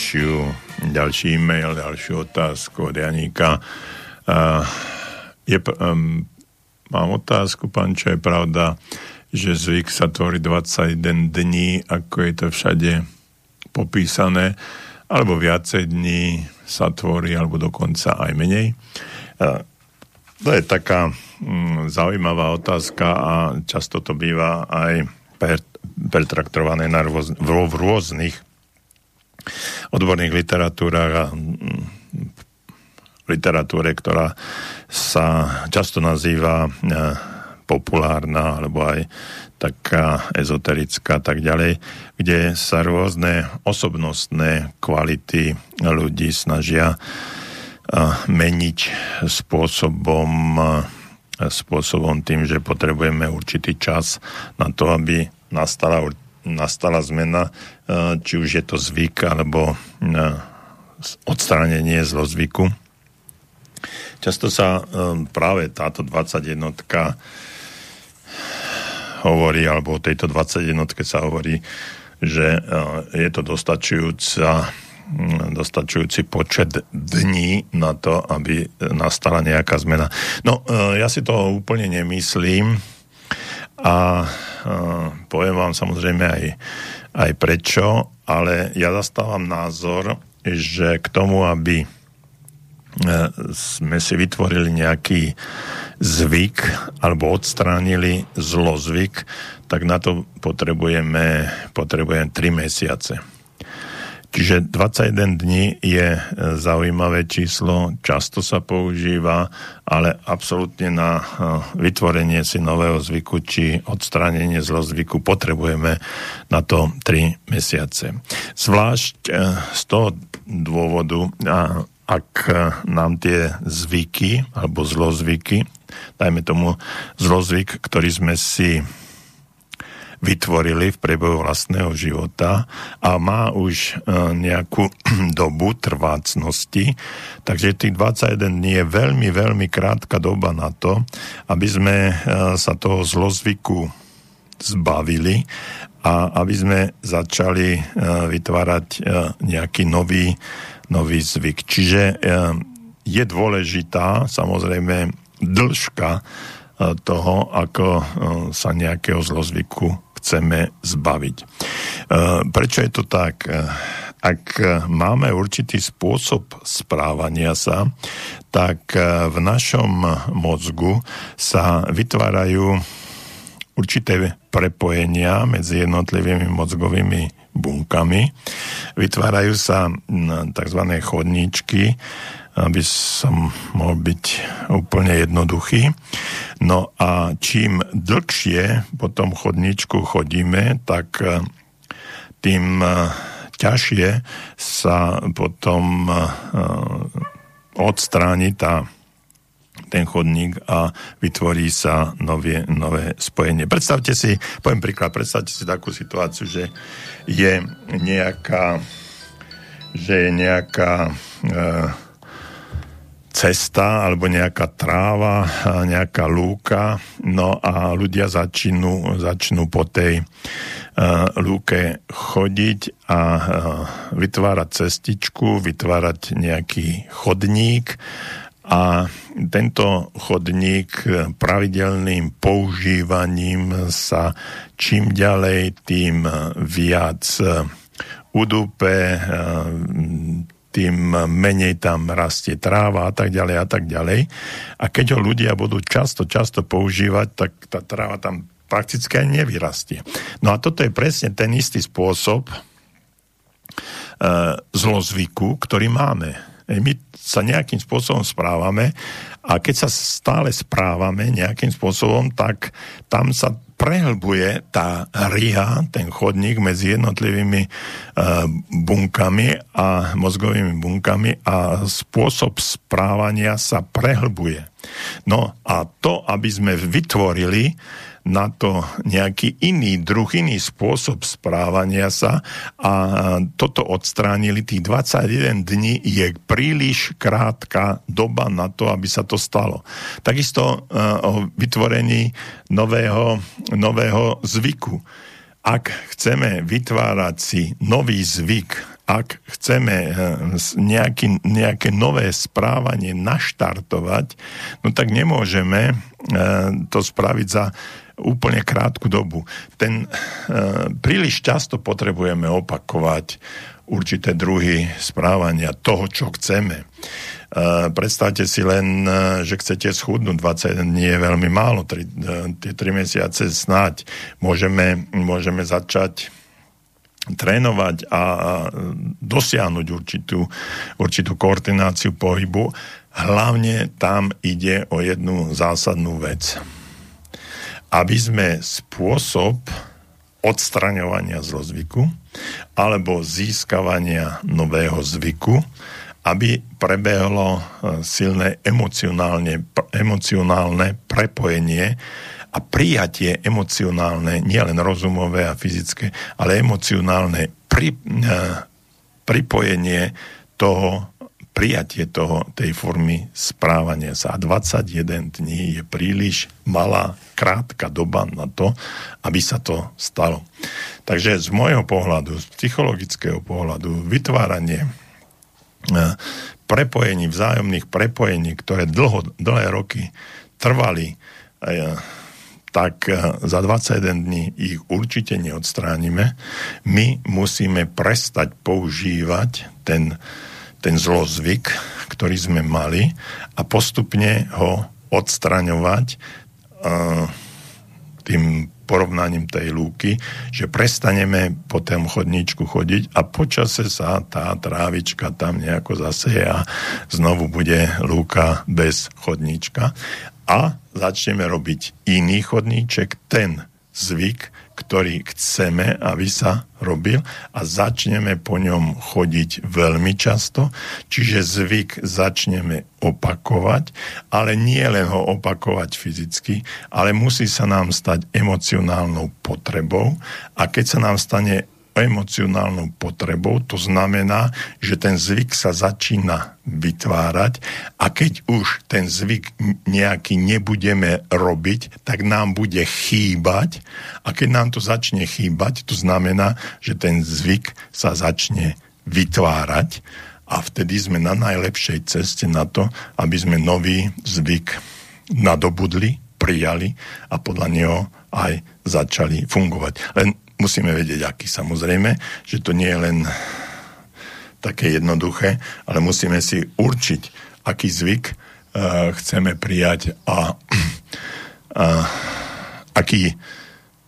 Ďalšiu, ďalší e-mail, ďalšiu otázku od Janíka. Uh, je, um, mám otázku, pán, čo je pravda, že zvyk sa tvorí 21 dní, ako je to všade popísané, alebo viacej dní sa tvorí, alebo dokonca aj menej. Uh, to je taká mm, zaujímavá otázka a často to býva aj per, pertraktované na rôz, v, v rôznych odborných literatúrach a mm, literatúre, ktorá sa často nazýva e, populárna alebo aj taká ezoterická a tak ďalej, kde sa rôzne osobnostné kvality ľudí snažia meniť spôsobom, spôsobom tým, že potrebujeme určitý čas na to, aby nastala, nastala zmena, či už je to zvyk alebo odstránenie zlozvyku. Často sa práve táto 21 hovorí, alebo o tejto 21 sa hovorí, že je to dostačujúca Mm, dostačujúci počet dní na to, aby nastala nejaká zmena. No, e, ja si to úplne nemyslím a e, poviem vám samozrejme aj, aj prečo, ale ja zastávam názor, že k tomu, aby e, sme si vytvorili nejaký zvyk alebo odstránili zlozvyk, tak na to potrebujeme, potrebujeme 3 mesiace. Čiže 21 dní je e, zaujímavé číslo, často sa používa, ale absolútne na e, vytvorenie si nového zvyku či odstránenie zlozvyku potrebujeme na to 3 mesiace. Zvlášť e, z toho dôvodu, ak nám tie zvyky alebo zlozvyky, dajme tomu zlozvyk, ktorý sme si vytvorili v priebehu vlastného života a má už e, nejakú dobu trvácnosti, takže tých 21 dní je veľmi, veľmi krátka doba na to, aby sme e, sa toho zlozvyku zbavili a aby sme začali e, vytvárať nejaký nový, nový zvyk. Čiže je dôležitá samozrejme dĺžka toho, ako sa nejakého zlozvyku chceme zbaviť. E, prečo je to tak? E, ak máme určitý spôsob správania sa, tak e, v našom mozgu sa vytvárajú určité prepojenia medzi jednotlivými mozgovými bunkami. Vytvárajú sa tzv. chodníčky, aby som mohol byť úplne jednoduchý. No a čím dlhšie po tom chodníčku chodíme, tak e, tým e, ťažšie sa potom e, odstráni tá ten chodník a vytvorí sa nové, nové spojenie. Predstavte si, poviem príklad, predstavte si takú situáciu, že je nejaká že je nejaká e, cesta alebo nejaká tráva, nejaká lúka, no a ľudia začnú, začnú po tej uh, lúke chodiť a uh, vytvárať cestičku, vytvárať nejaký chodník a tento chodník pravidelným používaním sa čím ďalej, tým viac udupe, tým menej tam rastie tráva a tak ďalej a tak ďalej. A keď ho ľudia budú často, často používať, tak tá tráva tam prakticky ani nevyrastie. No a toto je presne ten istý spôsob e, zlozvyku, ktorý máme. E, my sa nejakým spôsobom správame a keď sa stále správame nejakým spôsobom, tak tam sa prehlbuje tá riha, ten chodník medzi jednotlivými uh, bunkami a mozgovými bunkami a spôsob správania sa prehlbuje. No a to, aby sme vytvorili na to nejaký iný druh, iný spôsob správania sa a toto odstránili. Tých 21 dní je príliš krátka doba na to, aby sa to stalo. Takisto e, o vytvorení nového, nového zvyku. Ak chceme vytvárať si nový zvyk, ak chceme e, nejaký, nejaké nové správanie naštartovať, no tak nemôžeme e, to spraviť za úplne krátku dobu. Ten e, príliš často potrebujeme opakovať určité druhy správania toho, čo chceme. E, predstavte si len, e, že chcete schudnúť 21 dní je veľmi málo, tri, e, tie 3 mesiace snáď môžeme, môžeme začať trénovať a dosiahnuť určitú, určitú koordináciu pohybu. Hlavne tam ide o jednu zásadnú vec. Aby sme spôsob odstraňovania zlozvyku alebo získavania nového zvyku, aby prebehlo silné emocionálne, emocionálne prepojenie a prijatie emocionálne, nielen rozumové a fyzické, ale emocionálne pri, uh, pripojenie toho, prijatie toho, tej formy správania sa. A 21 dní je príliš malá, krátka doba na to, aby sa to stalo. Takže z môjho pohľadu, z psychologického pohľadu, vytváranie prepojení, vzájomných prepojení, ktoré dlho, dlhé roky trvali, uh, tak eh, za 21 dní ich určite neodstránime. My musíme prestať používať ten, ten zlozvyk, ktorý sme mali a postupne ho odstraňovať uh, tým porovnaním tej lúky, že prestaneme po tom chodníčku chodiť a počase sa tá trávička tam nejako zaseje a znovu bude lúka bez chodníčka. A začneme robiť iný chodníček, ten zvyk, ktorý chceme, aby sa robil a začneme po ňom chodiť veľmi často, čiže zvyk začneme opakovať, ale nie len ho opakovať fyzicky, ale musí sa nám stať emocionálnou potrebou. A keď sa nám stane emocionálnou potrebou. To znamená, že ten zvyk sa začína vytvárať a keď už ten zvyk nejaký nebudeme robiť, tak nám bude chýbať a keď nám to začne chýbať, to znamená, že ten zvyk sa začne vytvárať a vtedy sme na najlepšej ceste na to, aby sme nový zvyk nadobudli, prijali a podľa neho aj začali fungovať. Len musíme vedieť, aký samozrejme, že to nie je len také jednoduché, ale musíme si určiť, aký zvyk uh, chceme prijať a, a aký,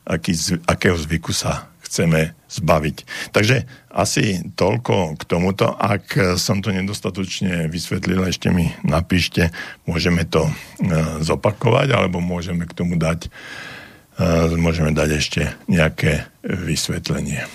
aký, akého zvyku sa chceme zbaviť. Takže asi toľko k tomuto. Ak som to nedostatočne vysvetlil, ešte mi napíšte, môžeme to uh, zopakovať, alebo môžeme k tomu dať môžeme dať ešte nejaké vysvetlenie.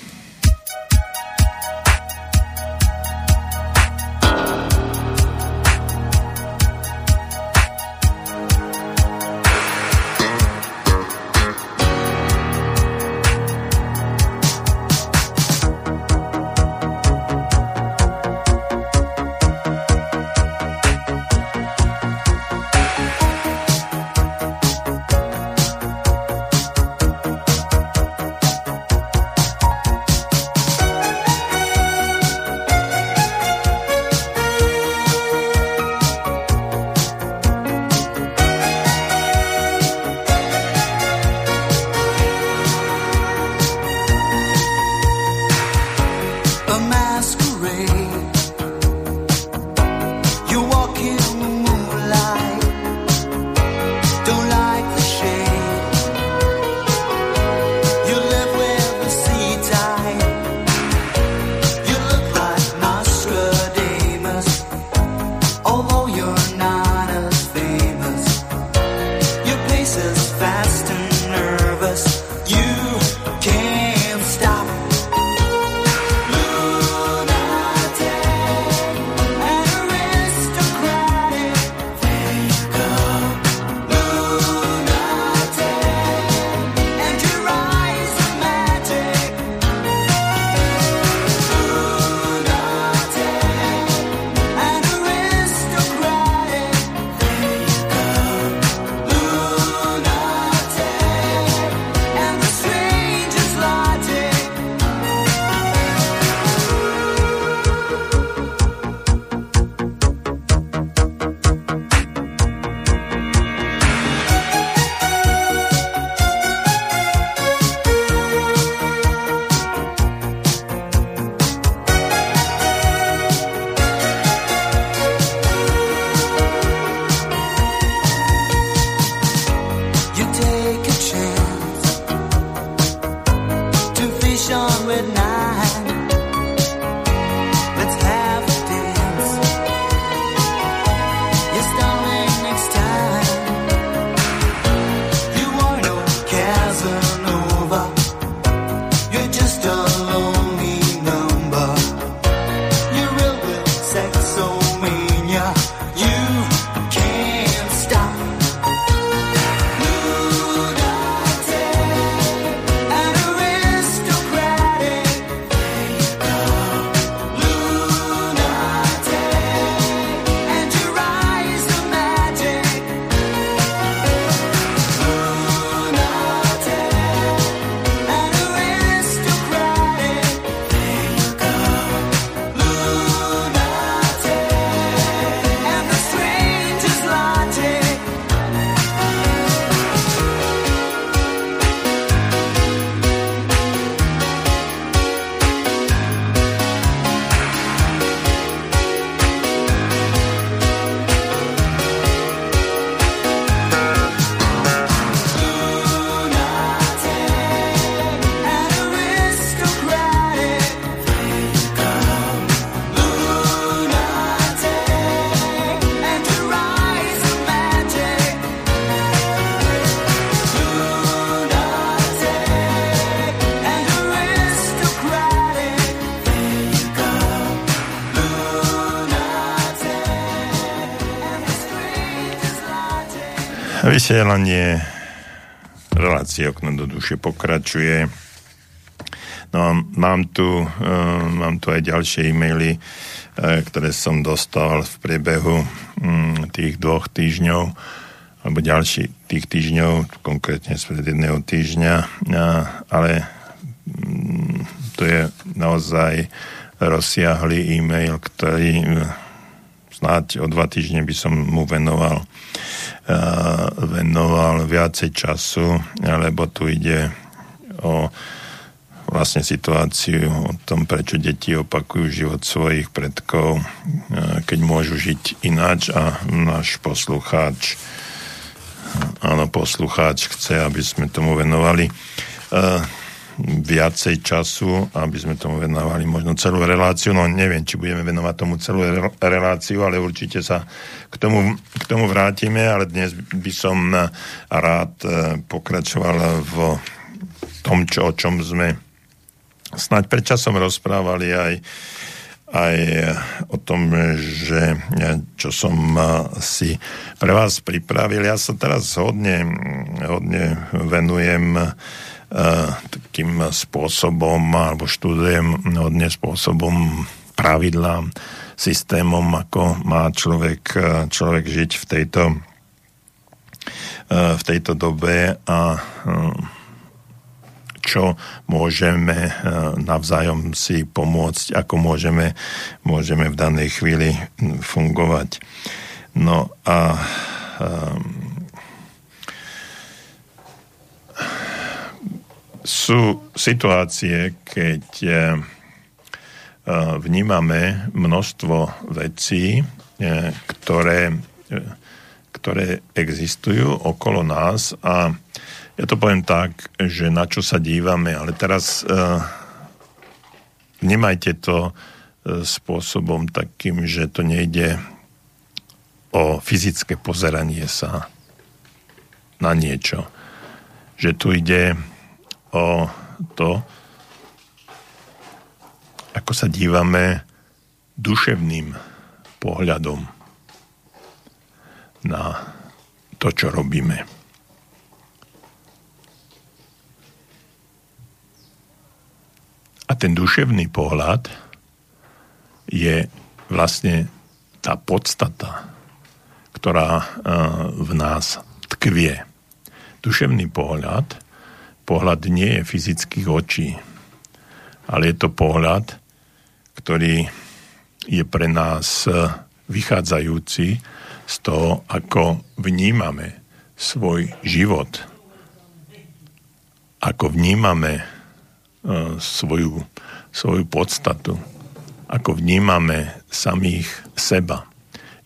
Vysielanie relácie okno do duše pokračuje. No mám tu, uh, mám tu aj ďalšie e-maily, uh, ktoré som dostal v priebehu um, tých dvoch týždňov alebo ďalších tých týždňov, konkrétne spred jedného týždňa, uh, ale um, to je naozaj rozsiahly e-mail, ktorý uh, snáď o dva týždne by som mu venoval venoval viacej času, lebo tu ide o vlastne situáciu o tom, prečo deti opakujú život svojich predkov, keď môžu žiť ináč a náš poslucháč áno, poslucháč chce, aby sme tomu venovali viacej času, aby sme tomu venovali možno celú reláciu. No neviem, či budeme venovať tomu celú reláciu, ale určite sa k tomu, tomu vrátime, ale dnes by som rád e, pokračoval v tom, čo, o čom sme snáď pred časom rozprávali aj aj o tom, že čo som e, si pre vás pripravil. Ja sa teraz hodne, hodne venujem takým spôsobom, alebo študujem hodne spôsobom pravidlám, systémom, ako má človek, človek žiť v tejto, v tejto dobe a čo môžeme navzájom si pomôcť, ako môžeme, môžeme v danej chvíli fungovať. No a sú situácie, keď vnímame množstvo vecí, eh, ktoré, ktoré existujú okolo nás a ja to poviem tak, že na čo sa dívame, ale teraz vnímajte to spôsobom takým, že to nejde o fyzické pozeranie sa na niečo. Že tu ide o to, ako sa dívame duševným pohľadom na to, čo robíme. A ten duševný pohľad je vlastne tá podstata, ktorá eh, v nás tkvie. Duševný pohľad pohľad nie je fyzických očí, ale je to pohľad, ktorý je pre nás e, vychádzajúci z toho, ako vnímame svoj život, ako vnímame e, svoju, svoju podstatu, ako vnímame samých seba.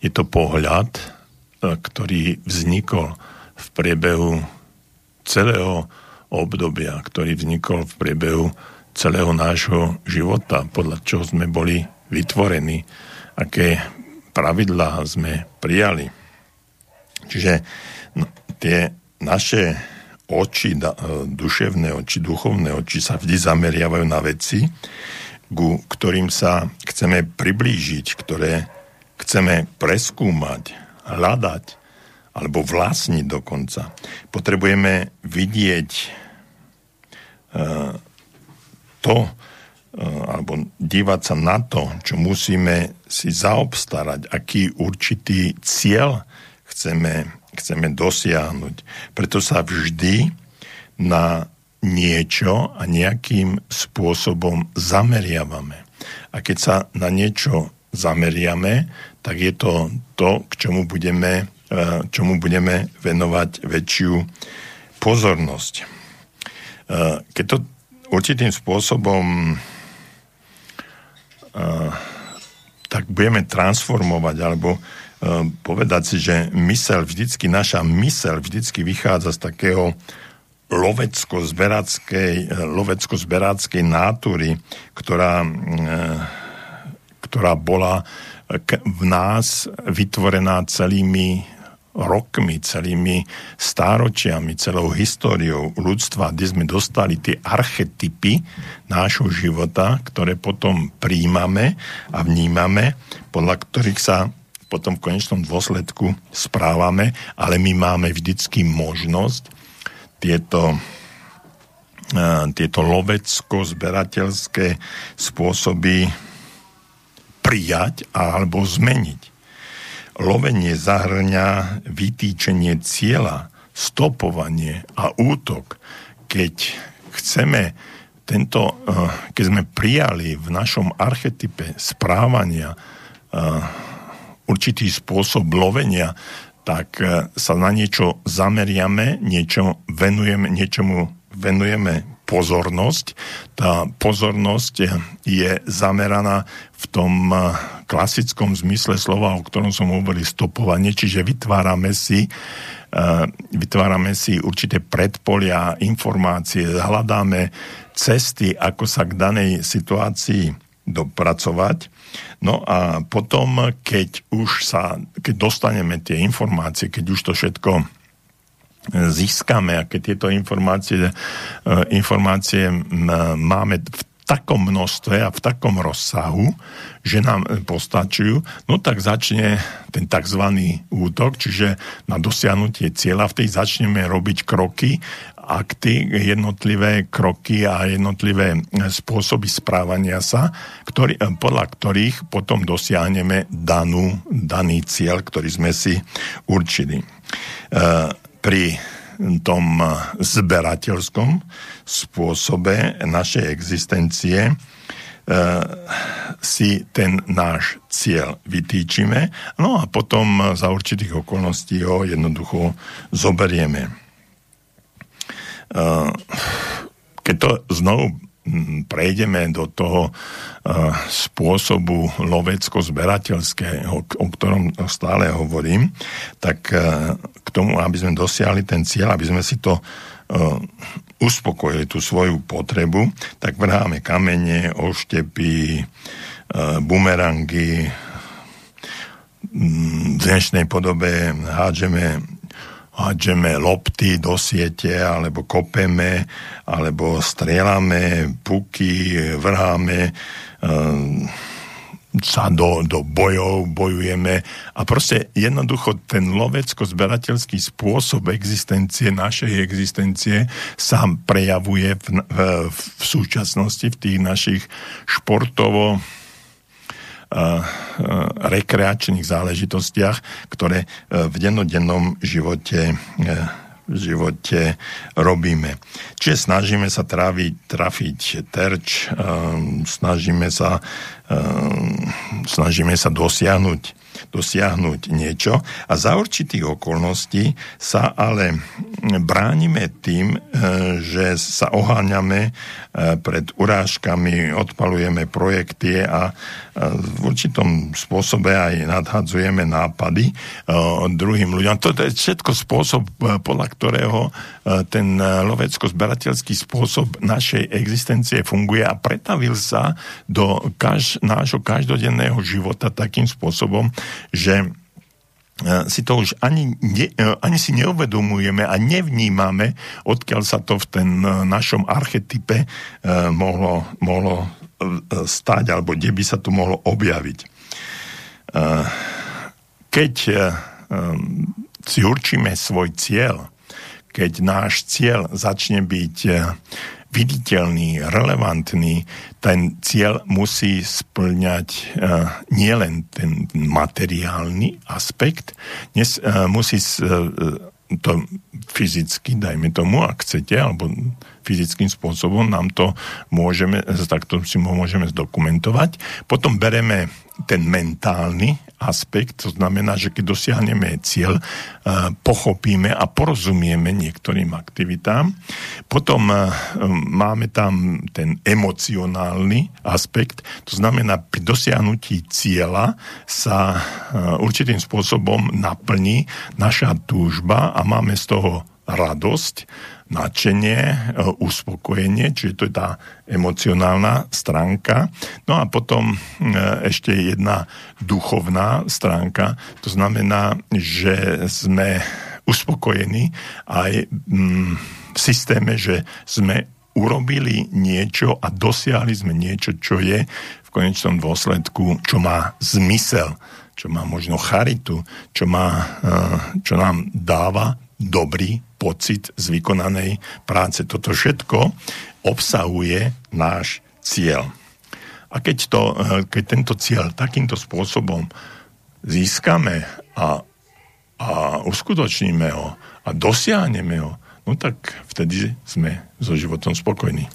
Je to pohľad, e, ktorý vznikol v priebehu celého obdobia, ktorý vznikol v priebehu celého nášho života, podľa čoho sme boli vytvorení, aké pravidlá sme prijali. Čiže no, tie naše oči, e, duševné oči, duchovné oči sa vždy zameriavajú na veci, ku ktorým sa chceme priblížiť, ktoré chceme preskúmať, hľadať alebo vlastniť dokonca. Potrebujeme vidieť to, e, alebo dívať sa na to, čo musíme si zaobstarať, aký určitý cieľ chceme, chceme dosiahnuť. Preto sa vždy na niečo a nejakým spôsobom zameriavame. A keď sa na niečo zameriame, tak je to to, k čomu budeme, e, čomu budeme venovať väčšiu pozornosť. Eh, keď to určitým spôsobom eh, tak budeme transformovať alebo eh, povedať si, že mysel vždycky, naša mysel vždycky vychádza z takého lovecko-zberáckej, lovecko-zberáckej nátury, ktorá, ktorá bola v nás vytvorená celými rokmi, celými stáročiami, celou históriou ľudstva, kde sme dostali tie archetypy nášho života, ktoré potom príjmame a vnímame, podľa ktorých sa potom v konečnom dôsledku správame, ale my máme vždycky možnosť tieto tieto lovecko-zberateľské spôsoby prijať alebo zmeniť. Lovenie zahrňa vytýčenie cieľa, stopovanie a útok. Keď chceme tento, keď sme prijali v našom archetype správania určitý spôsob lovenia, tak sa na niečo zameriame, niečo venujeme, niečomu venujeme pozornosť. Tá pozornosť je zameraná v tom eh, klasickom zmysle slova, o ktorom som hovoril, stopovanie, čiže vytvárame si eh, vytvárame si určité predpolia, informácie, hľadáme cesty, ako sa k danej situácii dopracovať. No a potom, keď už sa, keď dostaneme tie informácie, keď už to všetko získame, aké tieto informácie, e, informácie máme v takom množstve a v takom rozsahu, že nám postačujú, no tak začne ten tzv. útok, čiže na dosiahnutie cieľa, v tej začneme robiť kroky, akty, jednotlivé kroky a jednotlivé spôsoby správania sa, ktorý, podľa ktorých potom dosiahneme danú, daný cieľ, ktorý sme si určili. E, pri tom zberateľskom spôsobe našej existencie e, si ten náš cieľ vytýčime, no a potom za určitých okolností ho jednoducho zoberieme. E, keď to znovu prejdeme do toho spôsobu lovecko-zberateľského, o ktorom stále hovorím, tak k tomu, aby sme dosiahli ten cieľ, aby sme si to uspokojili, tú svoju potrebu, tak vrháme kamene, oštepy, bumerangy, v dnešnej podobe hádžeme hádžeme lopty do siete, alebo kopeme, alebo strieľame puky, vrháme um, sa do, do bojov, bojujeme. A proste jednoducho ten lovecko-zberateľský spôsob existencie, našej existencie sa prejavuje v, v, v súčasnosti v tých našich športovo rekreačných záležitostiach, ktoré e, v dennodennom živote v živote robíme. Čiže snažíme sa tráviť, trafiť terč, snažíme sa, snažíme sa dosiahnuť dosiahnuť niečo a za určitých okolností sa ale bránime tým, e, že sa oháňame e, pred urážkami, odpalujeme projekty a e, v určitom spôsobe aj nadhadzujeme nápady druhým ľuďom. To je všetko spôsob, podľa ktorého ten lovecko-zberateľský spôsob našej existencie funguje a pretavil sa do kaž, nášho každodenného života takým spôsobom, že e, si to už ani, ne, e, ani si neuvedomujeme a nevnímame, odkiaľ sa to v ten e, našom archetype mohlo, mohlo stať, alebo kde by sa to mohlo objaviť. Keď si určíme svoj cieľ, keď náš cieľ začne byť viditeľný, relevantný, ten cieľ musí splňať uh, nielen ten materiálny aspekt, nes, uh, musí uh, to fyzicky, dajme tomu, ak chcete, alebo fyzickým spôsobom nám to môžeme, takto si môžeme zdokumentovať. Potom bereme ten mentálny aspekt, to znamená, že keď dosiahneme cieľ, e, pochopíme a porozumieme niektorým aktivitám. Potom e, máme tam ten emocionálny aspekt, to znamená, pri dosiahnutí cieľa sa e, určitým spôsobom naplní naša túžba a máme z toho radosť nadšenie, e, uspokojenie, čiže to je tá emocionálna stránka. No a potom e, ešte jedna duchovná stránka, to znamená, že sme uspokojení aj mm, v systéme, že sme urobili niečo a dosiahli sme niečo, čo je v konečnom dôsledku, čo má zmysel čo má možno charitu, čo, má, eh, čo nám dáva dobrý pocit z vykonanej práce. Toto všetko obsahuje náš cieľ. A keď, to, eh, keď tento cieľ takýmto spôsobom získame a, a uskutočníme ho a dosiahneme ho, no tak vtedy sme so životom spokojní.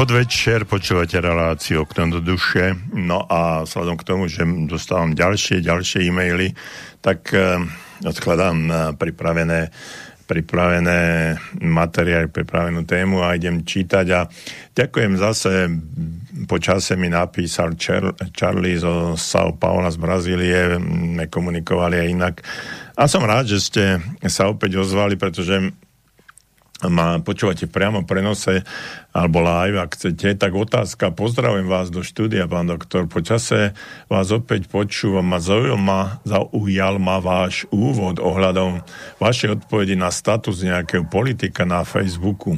Podvečer, počúvate reláciu Okno do duše. No a vzhľadom k tomu, že dostávam ďalšie, ďalšie e-maily, tak eh, odkladám na pripravené pripravené materiály, pripravenú tému a idem čítať a ďakujem zase, počase mi napísal Char- Charlie zo São Paula z Brazílie, nekomunikovali aj inak. A som rád, že ste sa opäť ozvali, pretože ma počúvate priamo prenose alebo live, ak chcete, tak otázka, pozdravujem vás do štúdia, pán doktor, po čase vás opäť počúvam a zaujal ma, zaujal ma váš úvod ohľadom vašej odpovedi na status nejakého politika na Facebooku.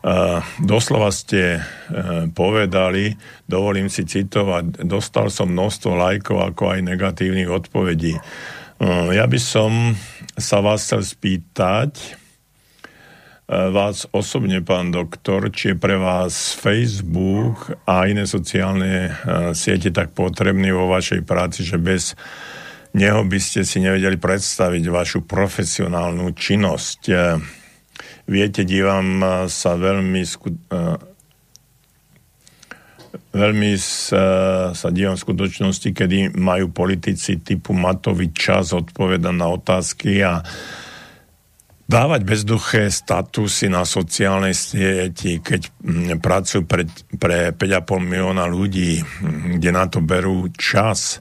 Uh, doslova ste uh, povedali, dovolím si citovať, dostal som množstvo lajkov ako aj negatívnych odpovedí. Uh, ja by som sa vás chcel spýtať, vás osobne, pán doktor, či je pre vás Facebook a iné sociálne siete tak potrebný vo vašej práci, že bez neho by ste si nevedeli predstaviť vašu profesionálnu činnosť. Viete, dívam sa veľmi veľmi sa, sa dívam v skutočnosti, kedy majú politici typu Matovič čas odpovedať na otázky a dávať bezduché statusy na sociálnej sieti, keď mm, pracujú pre, pre 5,5 milióna ľudí, mm, kde na to berú čas,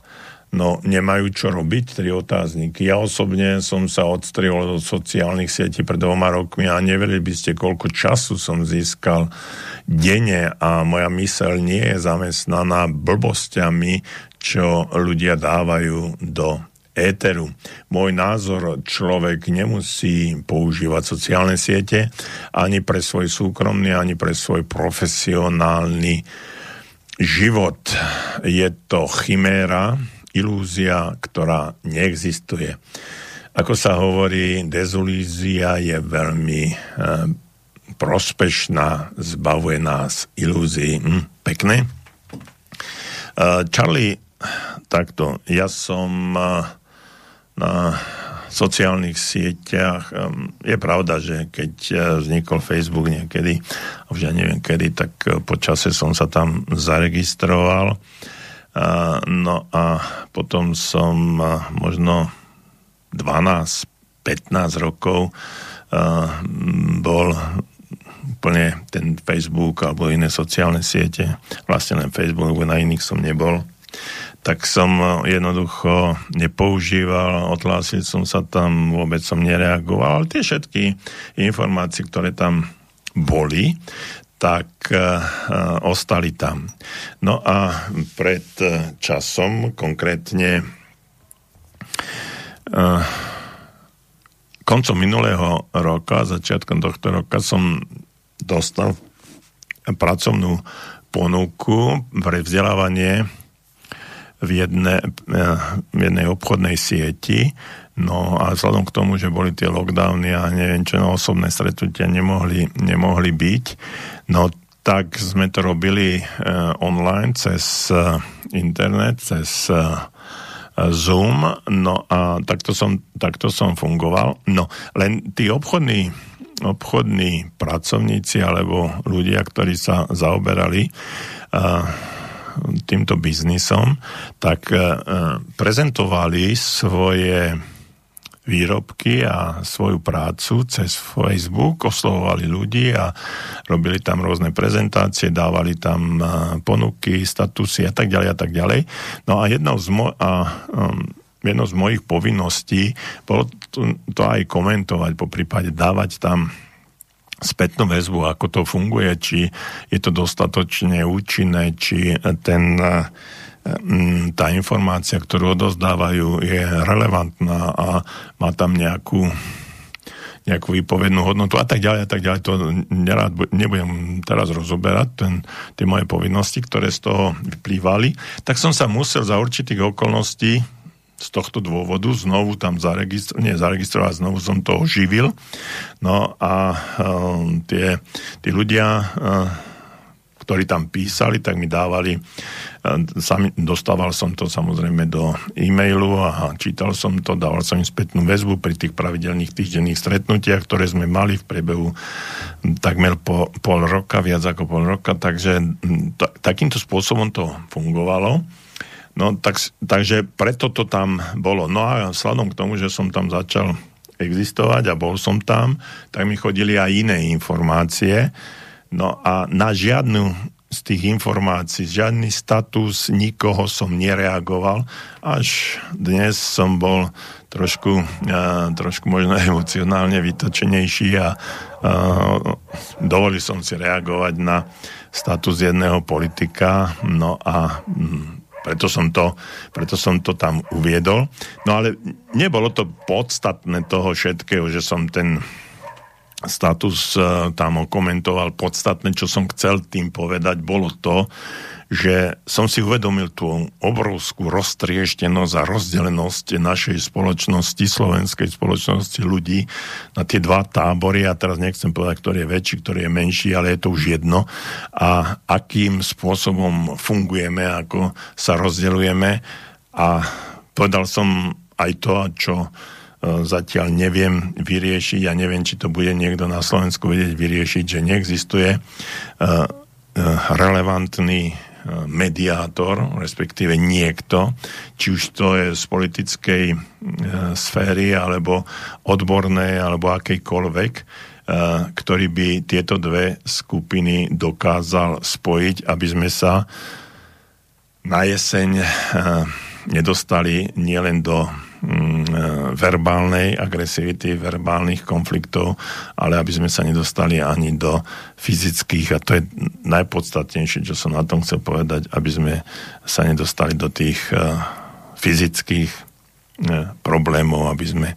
no nemajú čo robiť, tri otázniky. Ja osobne som sa odstrihol do sociálnych sietí pred dvoma rokmi a neverili by ste, koľko času som získal denne a moja myseľ nie je zamestnaná blbostiami, čo ľudia dávajú do éteru. Môj názor, človek nemusí používať sociálne siete ani pre svoj súkromný, ani pre svoj profesionálny život. Je to chiméra, ilúzia, ktorá neexistuje. Ako sa hovorí, dezolízia je veľmi e, prospešná, zbavuje nás ilúzií. Hm, pekné? E, Charlie, takto, ja som e, na sociálnych sieťach. Je pravda, že keď eh, vznikol Facebook niekedy, už ja neviem kedy, tak eh, po čase som sa tam zaregistroval. No a potom som eh, možno 12-15 rokov bol úplne ten Facebook alebo iné sociálne siete, vlastne len Facebook, na iných som nebol tak som eh, jednoducho nepoužíval, odhlásil som sa tam, vôbec som nereagoval, ale tie všetky informácie, ktoré tam boli, tak uh, ostali tam. No a pred časom, konkrétne uh, koncom minulého roka, začiatkom tohto roka som dostal pracovnú ponuku pre vzdelávanie v, jedne, eh, v jednej obchodnej sieti. No a vzhľadom k tomu, že boli tie lockdowny a neviem čo, no, osobné stretnutia nemohli, nemohli byť, no tak sme to robili uh, online cez uh, internet, cez Zoom, no a takto som, takto som fungoval. No, len tí obchodní, obchodní pracovníci alebo ľudia, ktorí sa zaoberali uh, týmto biznisom, tak e, prezentovali svoje výrobky a svoju prácu cez Facebook, oslovovali ľudí a robili tam rôzne prezentácie, dávali tam e, ponuky, statusy a tak ďalej a tak ďalej. No a jednou z, mo- a, um, jednou z mojich povinností bolo to, to aj komentovať, po prípade dávať tam spätnú väzbu, ako to funguje, či je to dostatočne účinné, či ten, e, tá informácia, ktorú odozdávajú, je relevantná a má tam nejakú nejakú výpovednú hodnotu a tak ďalej a tak ďalej. To nerád, nebudem teraz rozoberať, ten, tie moje povinnosti, ktoré z toho vyplývali. Tak som sa musel za určitých okolností z tohto dôvodu znovu tam zaregistrovať, nie zaregistrovať, znovu som to oživil. No a um, tie, tí ľudia, uh, ktorí tam písali, tak mi dávali, uh, sami, dostával som to samozrejme do e-mailu a čítal som to, dával som im spätnú väzbu pri tých pravidelných týždenných stretnutiach, ktoré sme mali v priebehu takmer po pol roka, viac ako pol roka, takže t- takýmto spôsobom to fungovalo. No tak, takže preto to tam bolo. No a sladom k tomu, že som tam začal existovať a bol som tam, tak mi chodili aj iné informácie. No a na žiadnu z tých informácií, žiadny status, nikoho som nereagoval. Až dnes som bol trošku, uh, trošku možno emocionálne vytočenejší a uh, dovolil som si reagovať na status jedného politika, no a um, preto som, to, preto som to tam uviedol. No ale nebolo to podstatné toho všetkého, že som ten status uh, tam komentoval. Podstatné, čo som chcel tým povedať, bolo to, že som si uvedomil tú obrovskú roztrieštenosť a rozdelenosť našej spoločnosti, slovenskej spoločnosti ľudí na tie dva tábory. A teraz nechcem povedať, ktorý je väčší, ktorý je menší, ale je to už jedno. A akým spôsobom fungujeme, ako sa rozdeľujeme. A povedal som aj to, čo e, zatiaľ neviem vyriešiť a neviem, či to bude niekto na Slovensku vedieť vyriešiť, že neexistuje e, e, relevantný mediátor, respektíve niekto, či už to je z politickej e, sféry, alebo odbornej, alebo akejkoľvek, e, ktorý by tieto dve skupiny dokázal spojiť, aby sme sa na jeseň e, nedostali nielen do e, verbálnej agresivity, verbálnych konfliktov, ale aby sme sa nedostali ani do fyzických, a to je najpodstatnejšie, čo som na tom chcel povedať, aby sme sa nedostali do tých uh, fyzických uh, problémov, aby sme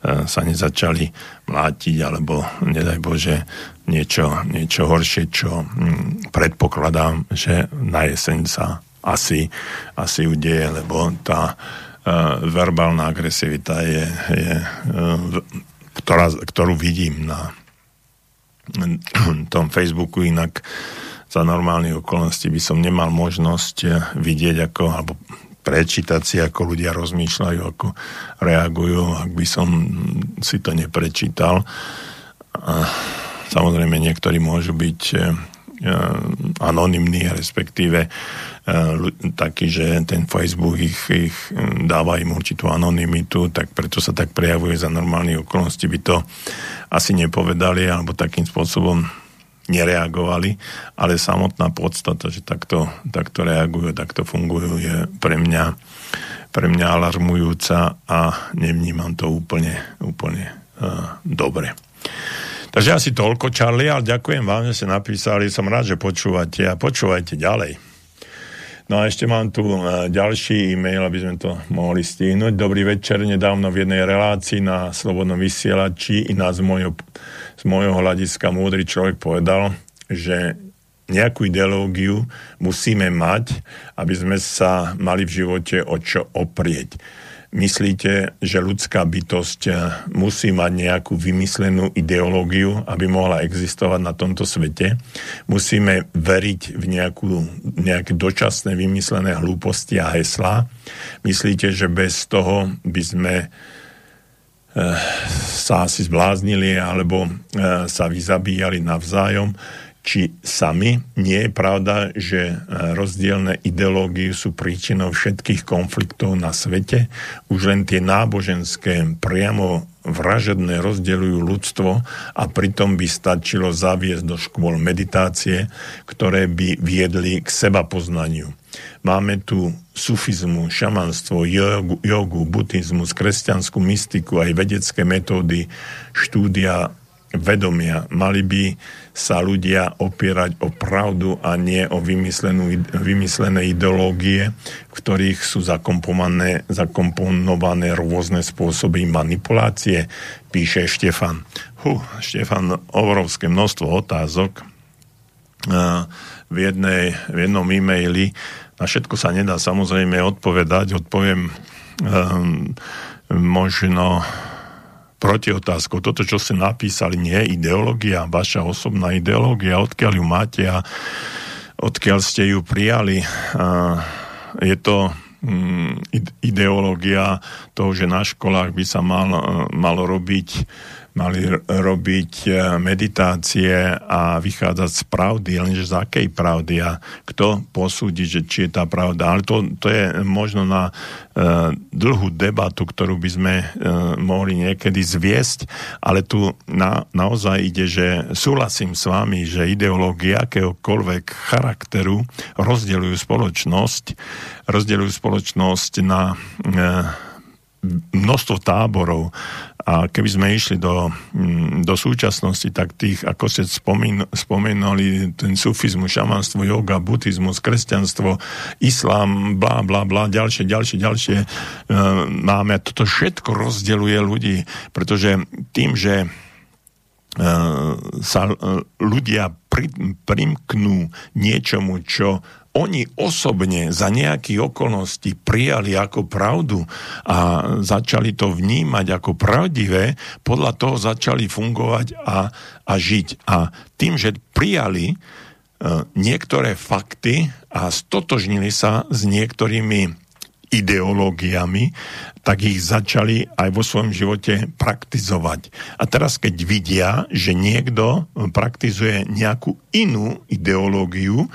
sa nezačali mlátiť, alebo nedaj Bože, niečo, niečo horšie, čo um, predpokladám, že na jeseň sa asi, asi udeje, lebo tá verbálna agresivita je, je e, ktorá, ktorú vidím na tom Facebooku, inak za normálnych okolností by som nemal možnosť e, vidieť ako, alebo prečítať si, ako ľudia rozmýšľajú, ako reagujú, ak by som si to neprečítal. A samozrejme, niektorí môžu byť e, anonymní, respektíve taký, že ten Facebook ich, ich dáva im určitú anonymitu, tak preto sa tak prejavuje za normálnych okolností, by to asi nepovedali alebo takým spôsobom nereagovali, ale samotná podstata, že takto, takto reagujú, takto fungujú, je pre mňa, pre mňa alarmujúca a nevnímam to úplne, úplne uh, dobre. Takže asi toľko, Charlie, ale ďakujem vám, že ste napísali. Som rád, že počúvate a počúvajte ďalej. No a ešte mám tu e, ďalší e-mail, aby sme to mohli stihnúť. Dobrý večer, nedávno v jednej relácii na Slobodnom vysielači i nás z môjho, hľadiska múdry človek povedal, že nejakú ideológiu musíme mať, aby sme sa mali v živote o čo oprieť myslíte, že ľudská bytosť eh, musí mať nejakú vymyslenú ideológiu, aby mohla existovať na tomto svete. Musíme veriť v nejakú, nejaké dočasné vymyslené hlúposti a heslá. Myslíte, že bez toho by sme eh, sa asi zbláznili alebo eh, sa vyzabíjali navzájom či sami. Nie je pravda, že e, rozdielne ideológie sú príčinou všetkých konfliktov na svete. Už len tie náboženské priamo vražedné rozdeľujú ľudstvo a pritom by stačilo zaviesť do škôl meditácie, ktoré by viedli k seba poznaniu. Máme tu sufizmu, šamanstvo, jogu, jogu buddhizmus, kresťanskú mystiku, aj vedecké metódy, štúdia vedomia. Mali by sa ľudia opierať o pravdu a nie o vymyslené ideológie, v ktorých sú zakomponované, zakomponované rôzne spôsoby manipulácie, píše Štefan. Hu, Štefan, obrovské množstvo otázok v, jednej, v jednom e-maili. Na všetko sa nedá samozrejme odpovedať. Odpoviem um, možno protiotázkou. Toto, čo ste napísali, nie je ideológia, vaša osobná ideológia, odkiaľ ju máte a odkiaľ ste ju prijali. Je to mm, ideológia toho, že na školách by sa mal, malo robiť mali robiť e, meditácie a vychádzať z pravdy, lenže z akej pravdy a kto posúdi, že či je tá pravda. Ale to, to je možno na uh, dlhú debatu, ktorú by sme uh, mohli niekedy zviesť, ale tu na, naozaj ide, že súhlasím s vami, že ideológie akéhokoľvek charakteru rozdeľujú spoločnosť, rozdeľujú spoločnosť na uh, množstvo táborov a keby sme išli do, mm, do súčasnosti, tak tých, ako ste spomín, spomenuli, ten sufizmus, šamanstvo, yoga, buddhizmus, kresťanstvo, islám, blá, blá, blá, ďalšie, ďalšie, ďalšie e, máme. Toto všetko rozdeluje ľudí, pretože tým, že e, sa e, ľudia pri, primknú niečomu, čo oni osobne za nejaké okolnosti prijali ako pravdu a začali to vnímať ako pravdivé, podľa toho začali fungovať a, a žiť. A tým, že prijali uh, niektoré fakty a stotožnili sa s niektorými ideológiami, tak ich začali aj vo svojom živote praktizovať. A teraz, keď vidia, že niekto praktizuje nejakú inú ideológiu,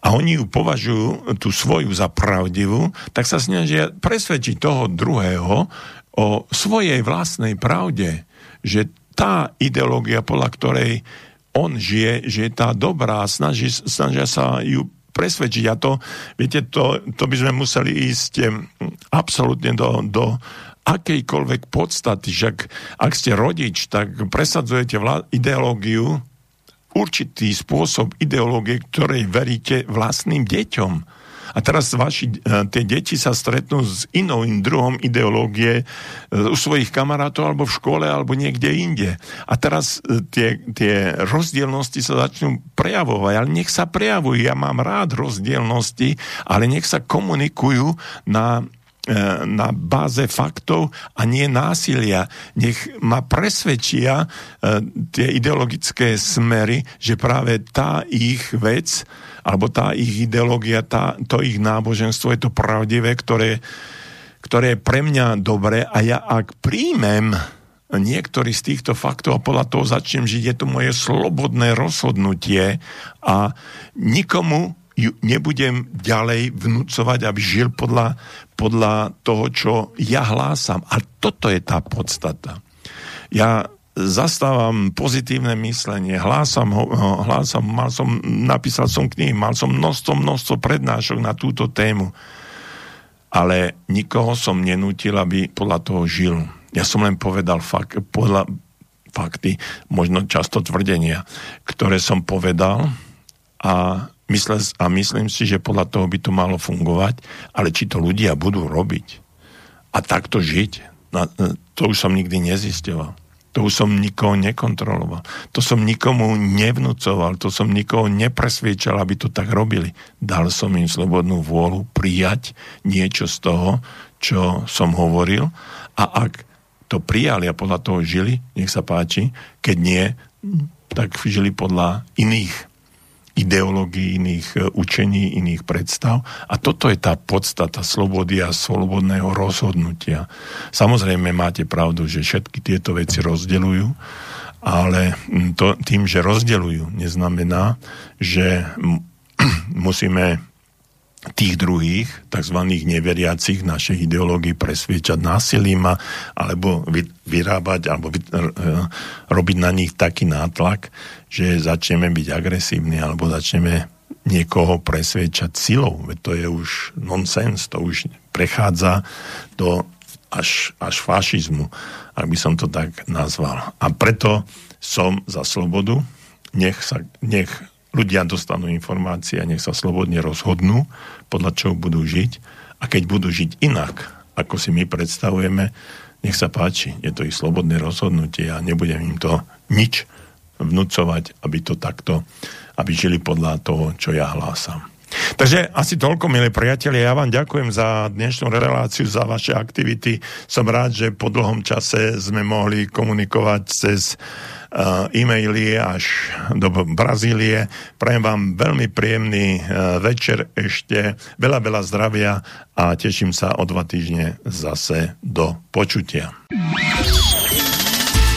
a oni ju považujú tú svoju za pravdivú, tak sa snažia presvedčiť toho druhého o svojej vlastnej pravde, že tá ideológia, podľa ktorej on žije, že je tá dobrá, snaží, snažia sa ju presvedčiť. A to, viete, to, to by sme museli ísť absolútne do, do akejkoľvek podstaty, že ak, ak ste rodič, tak presadzujete vla, ideológiu určitý spôsob ideológie, ktorej veríte vlastným deťom. A teraz vaši, e, tie deti sa stretnú s inou druhom ideológie e, u svojich kamarátov alebo v škole alebo niekde inde. A teraz e, tie, tie rozdielnosti sa začnú prejavovať, ale nech sa prejavujú. Ja mám rád rozdielnosti, ale nech sa komunikujú na na báze faktov a nie násilia. Nech ma presvedčia e, tie ideologické smery, že práve tá ich vec, alebo tá ich ideológia, tá, to ich náboženstvo je to pravdivé, ktoré, ktoré je pre mňa dobré a ja ak príjmem niektorý z týchto faktov a podľa toho začnem žiť, je to moje slobodné rozhodnutie a nikomu ju nebudem ďalej vnúcovať, aby žil podľa, podľa toho, čo ja hlásam. A toto je tá podstata. Ja zastávam pozitívne myslenie, hlásam, hlásam mal som, napísal som knihy, mal som množstvo, množstvo prednášok na túto tému, ale nikoho som nenútil, aby podľa toho žil. Ja som len povedal fakt, podľa, fakty, možno často tvrdenia, ktoré som povedal a Myslel, a myslím si, že podľa toho by to malo fungovať, ale či to ľudia budú robiť a takto žiť, na, to už som nikdy nezistoval. To už som nikoho nekontroloval. To som nikomu nevnúcoval, to som nikoho nepresviečal, aby to tak robili. Dal som im slobodnú vôľu prijať niečo z toho, čo som hovoril a ak to prijali a podľa toho žili, nech sa páči, keď nie, tak žili podľa iných ideológií, iných e, učení, iných predstav. A toto je tá podstata slobody a slobodného rozhodnutia. Samozrejme máte pravdu, že všetky tieto veci rozdeľujú, ale to, tým, že rozdeľujú, neznamená, že musíme tých druhých, tzv. neveriacich našich ideológií presviečať násilím alebo vyrábať alebo vy, e, robiť na nich taký nátlak, že začneme byť agresívni alebo začneme niekoho presviečať silou. To je už nonsens, to už prechádza do až, až fašizmu, ak by som to tak nazval. A preto som za slobodu, nech, sa, nech ľudia dostanú informácie a nech sa slobodne rozhodnú, podľa čoho budú žiť. A keď budú žiť inak, ako si my predstavujeme, nech sa páči, je to ich slobodné rozhodnutie a nebudem im to nič vnúcovať, aby to takto, aby žili podľa toho, čo ja hlásam. Takže asi toľko, milí priatelia. Ja vám ďakujem za dnešnú reláciu, za vaše aktivity. Som rád, že po dlhom čase sme mohli komunikovať cez e-maily až do Brazílie. Prajem vám veľmi príjemný e, večer ešte, veľa, veľa zdravia a teším sa o dva týždne zase do počutia.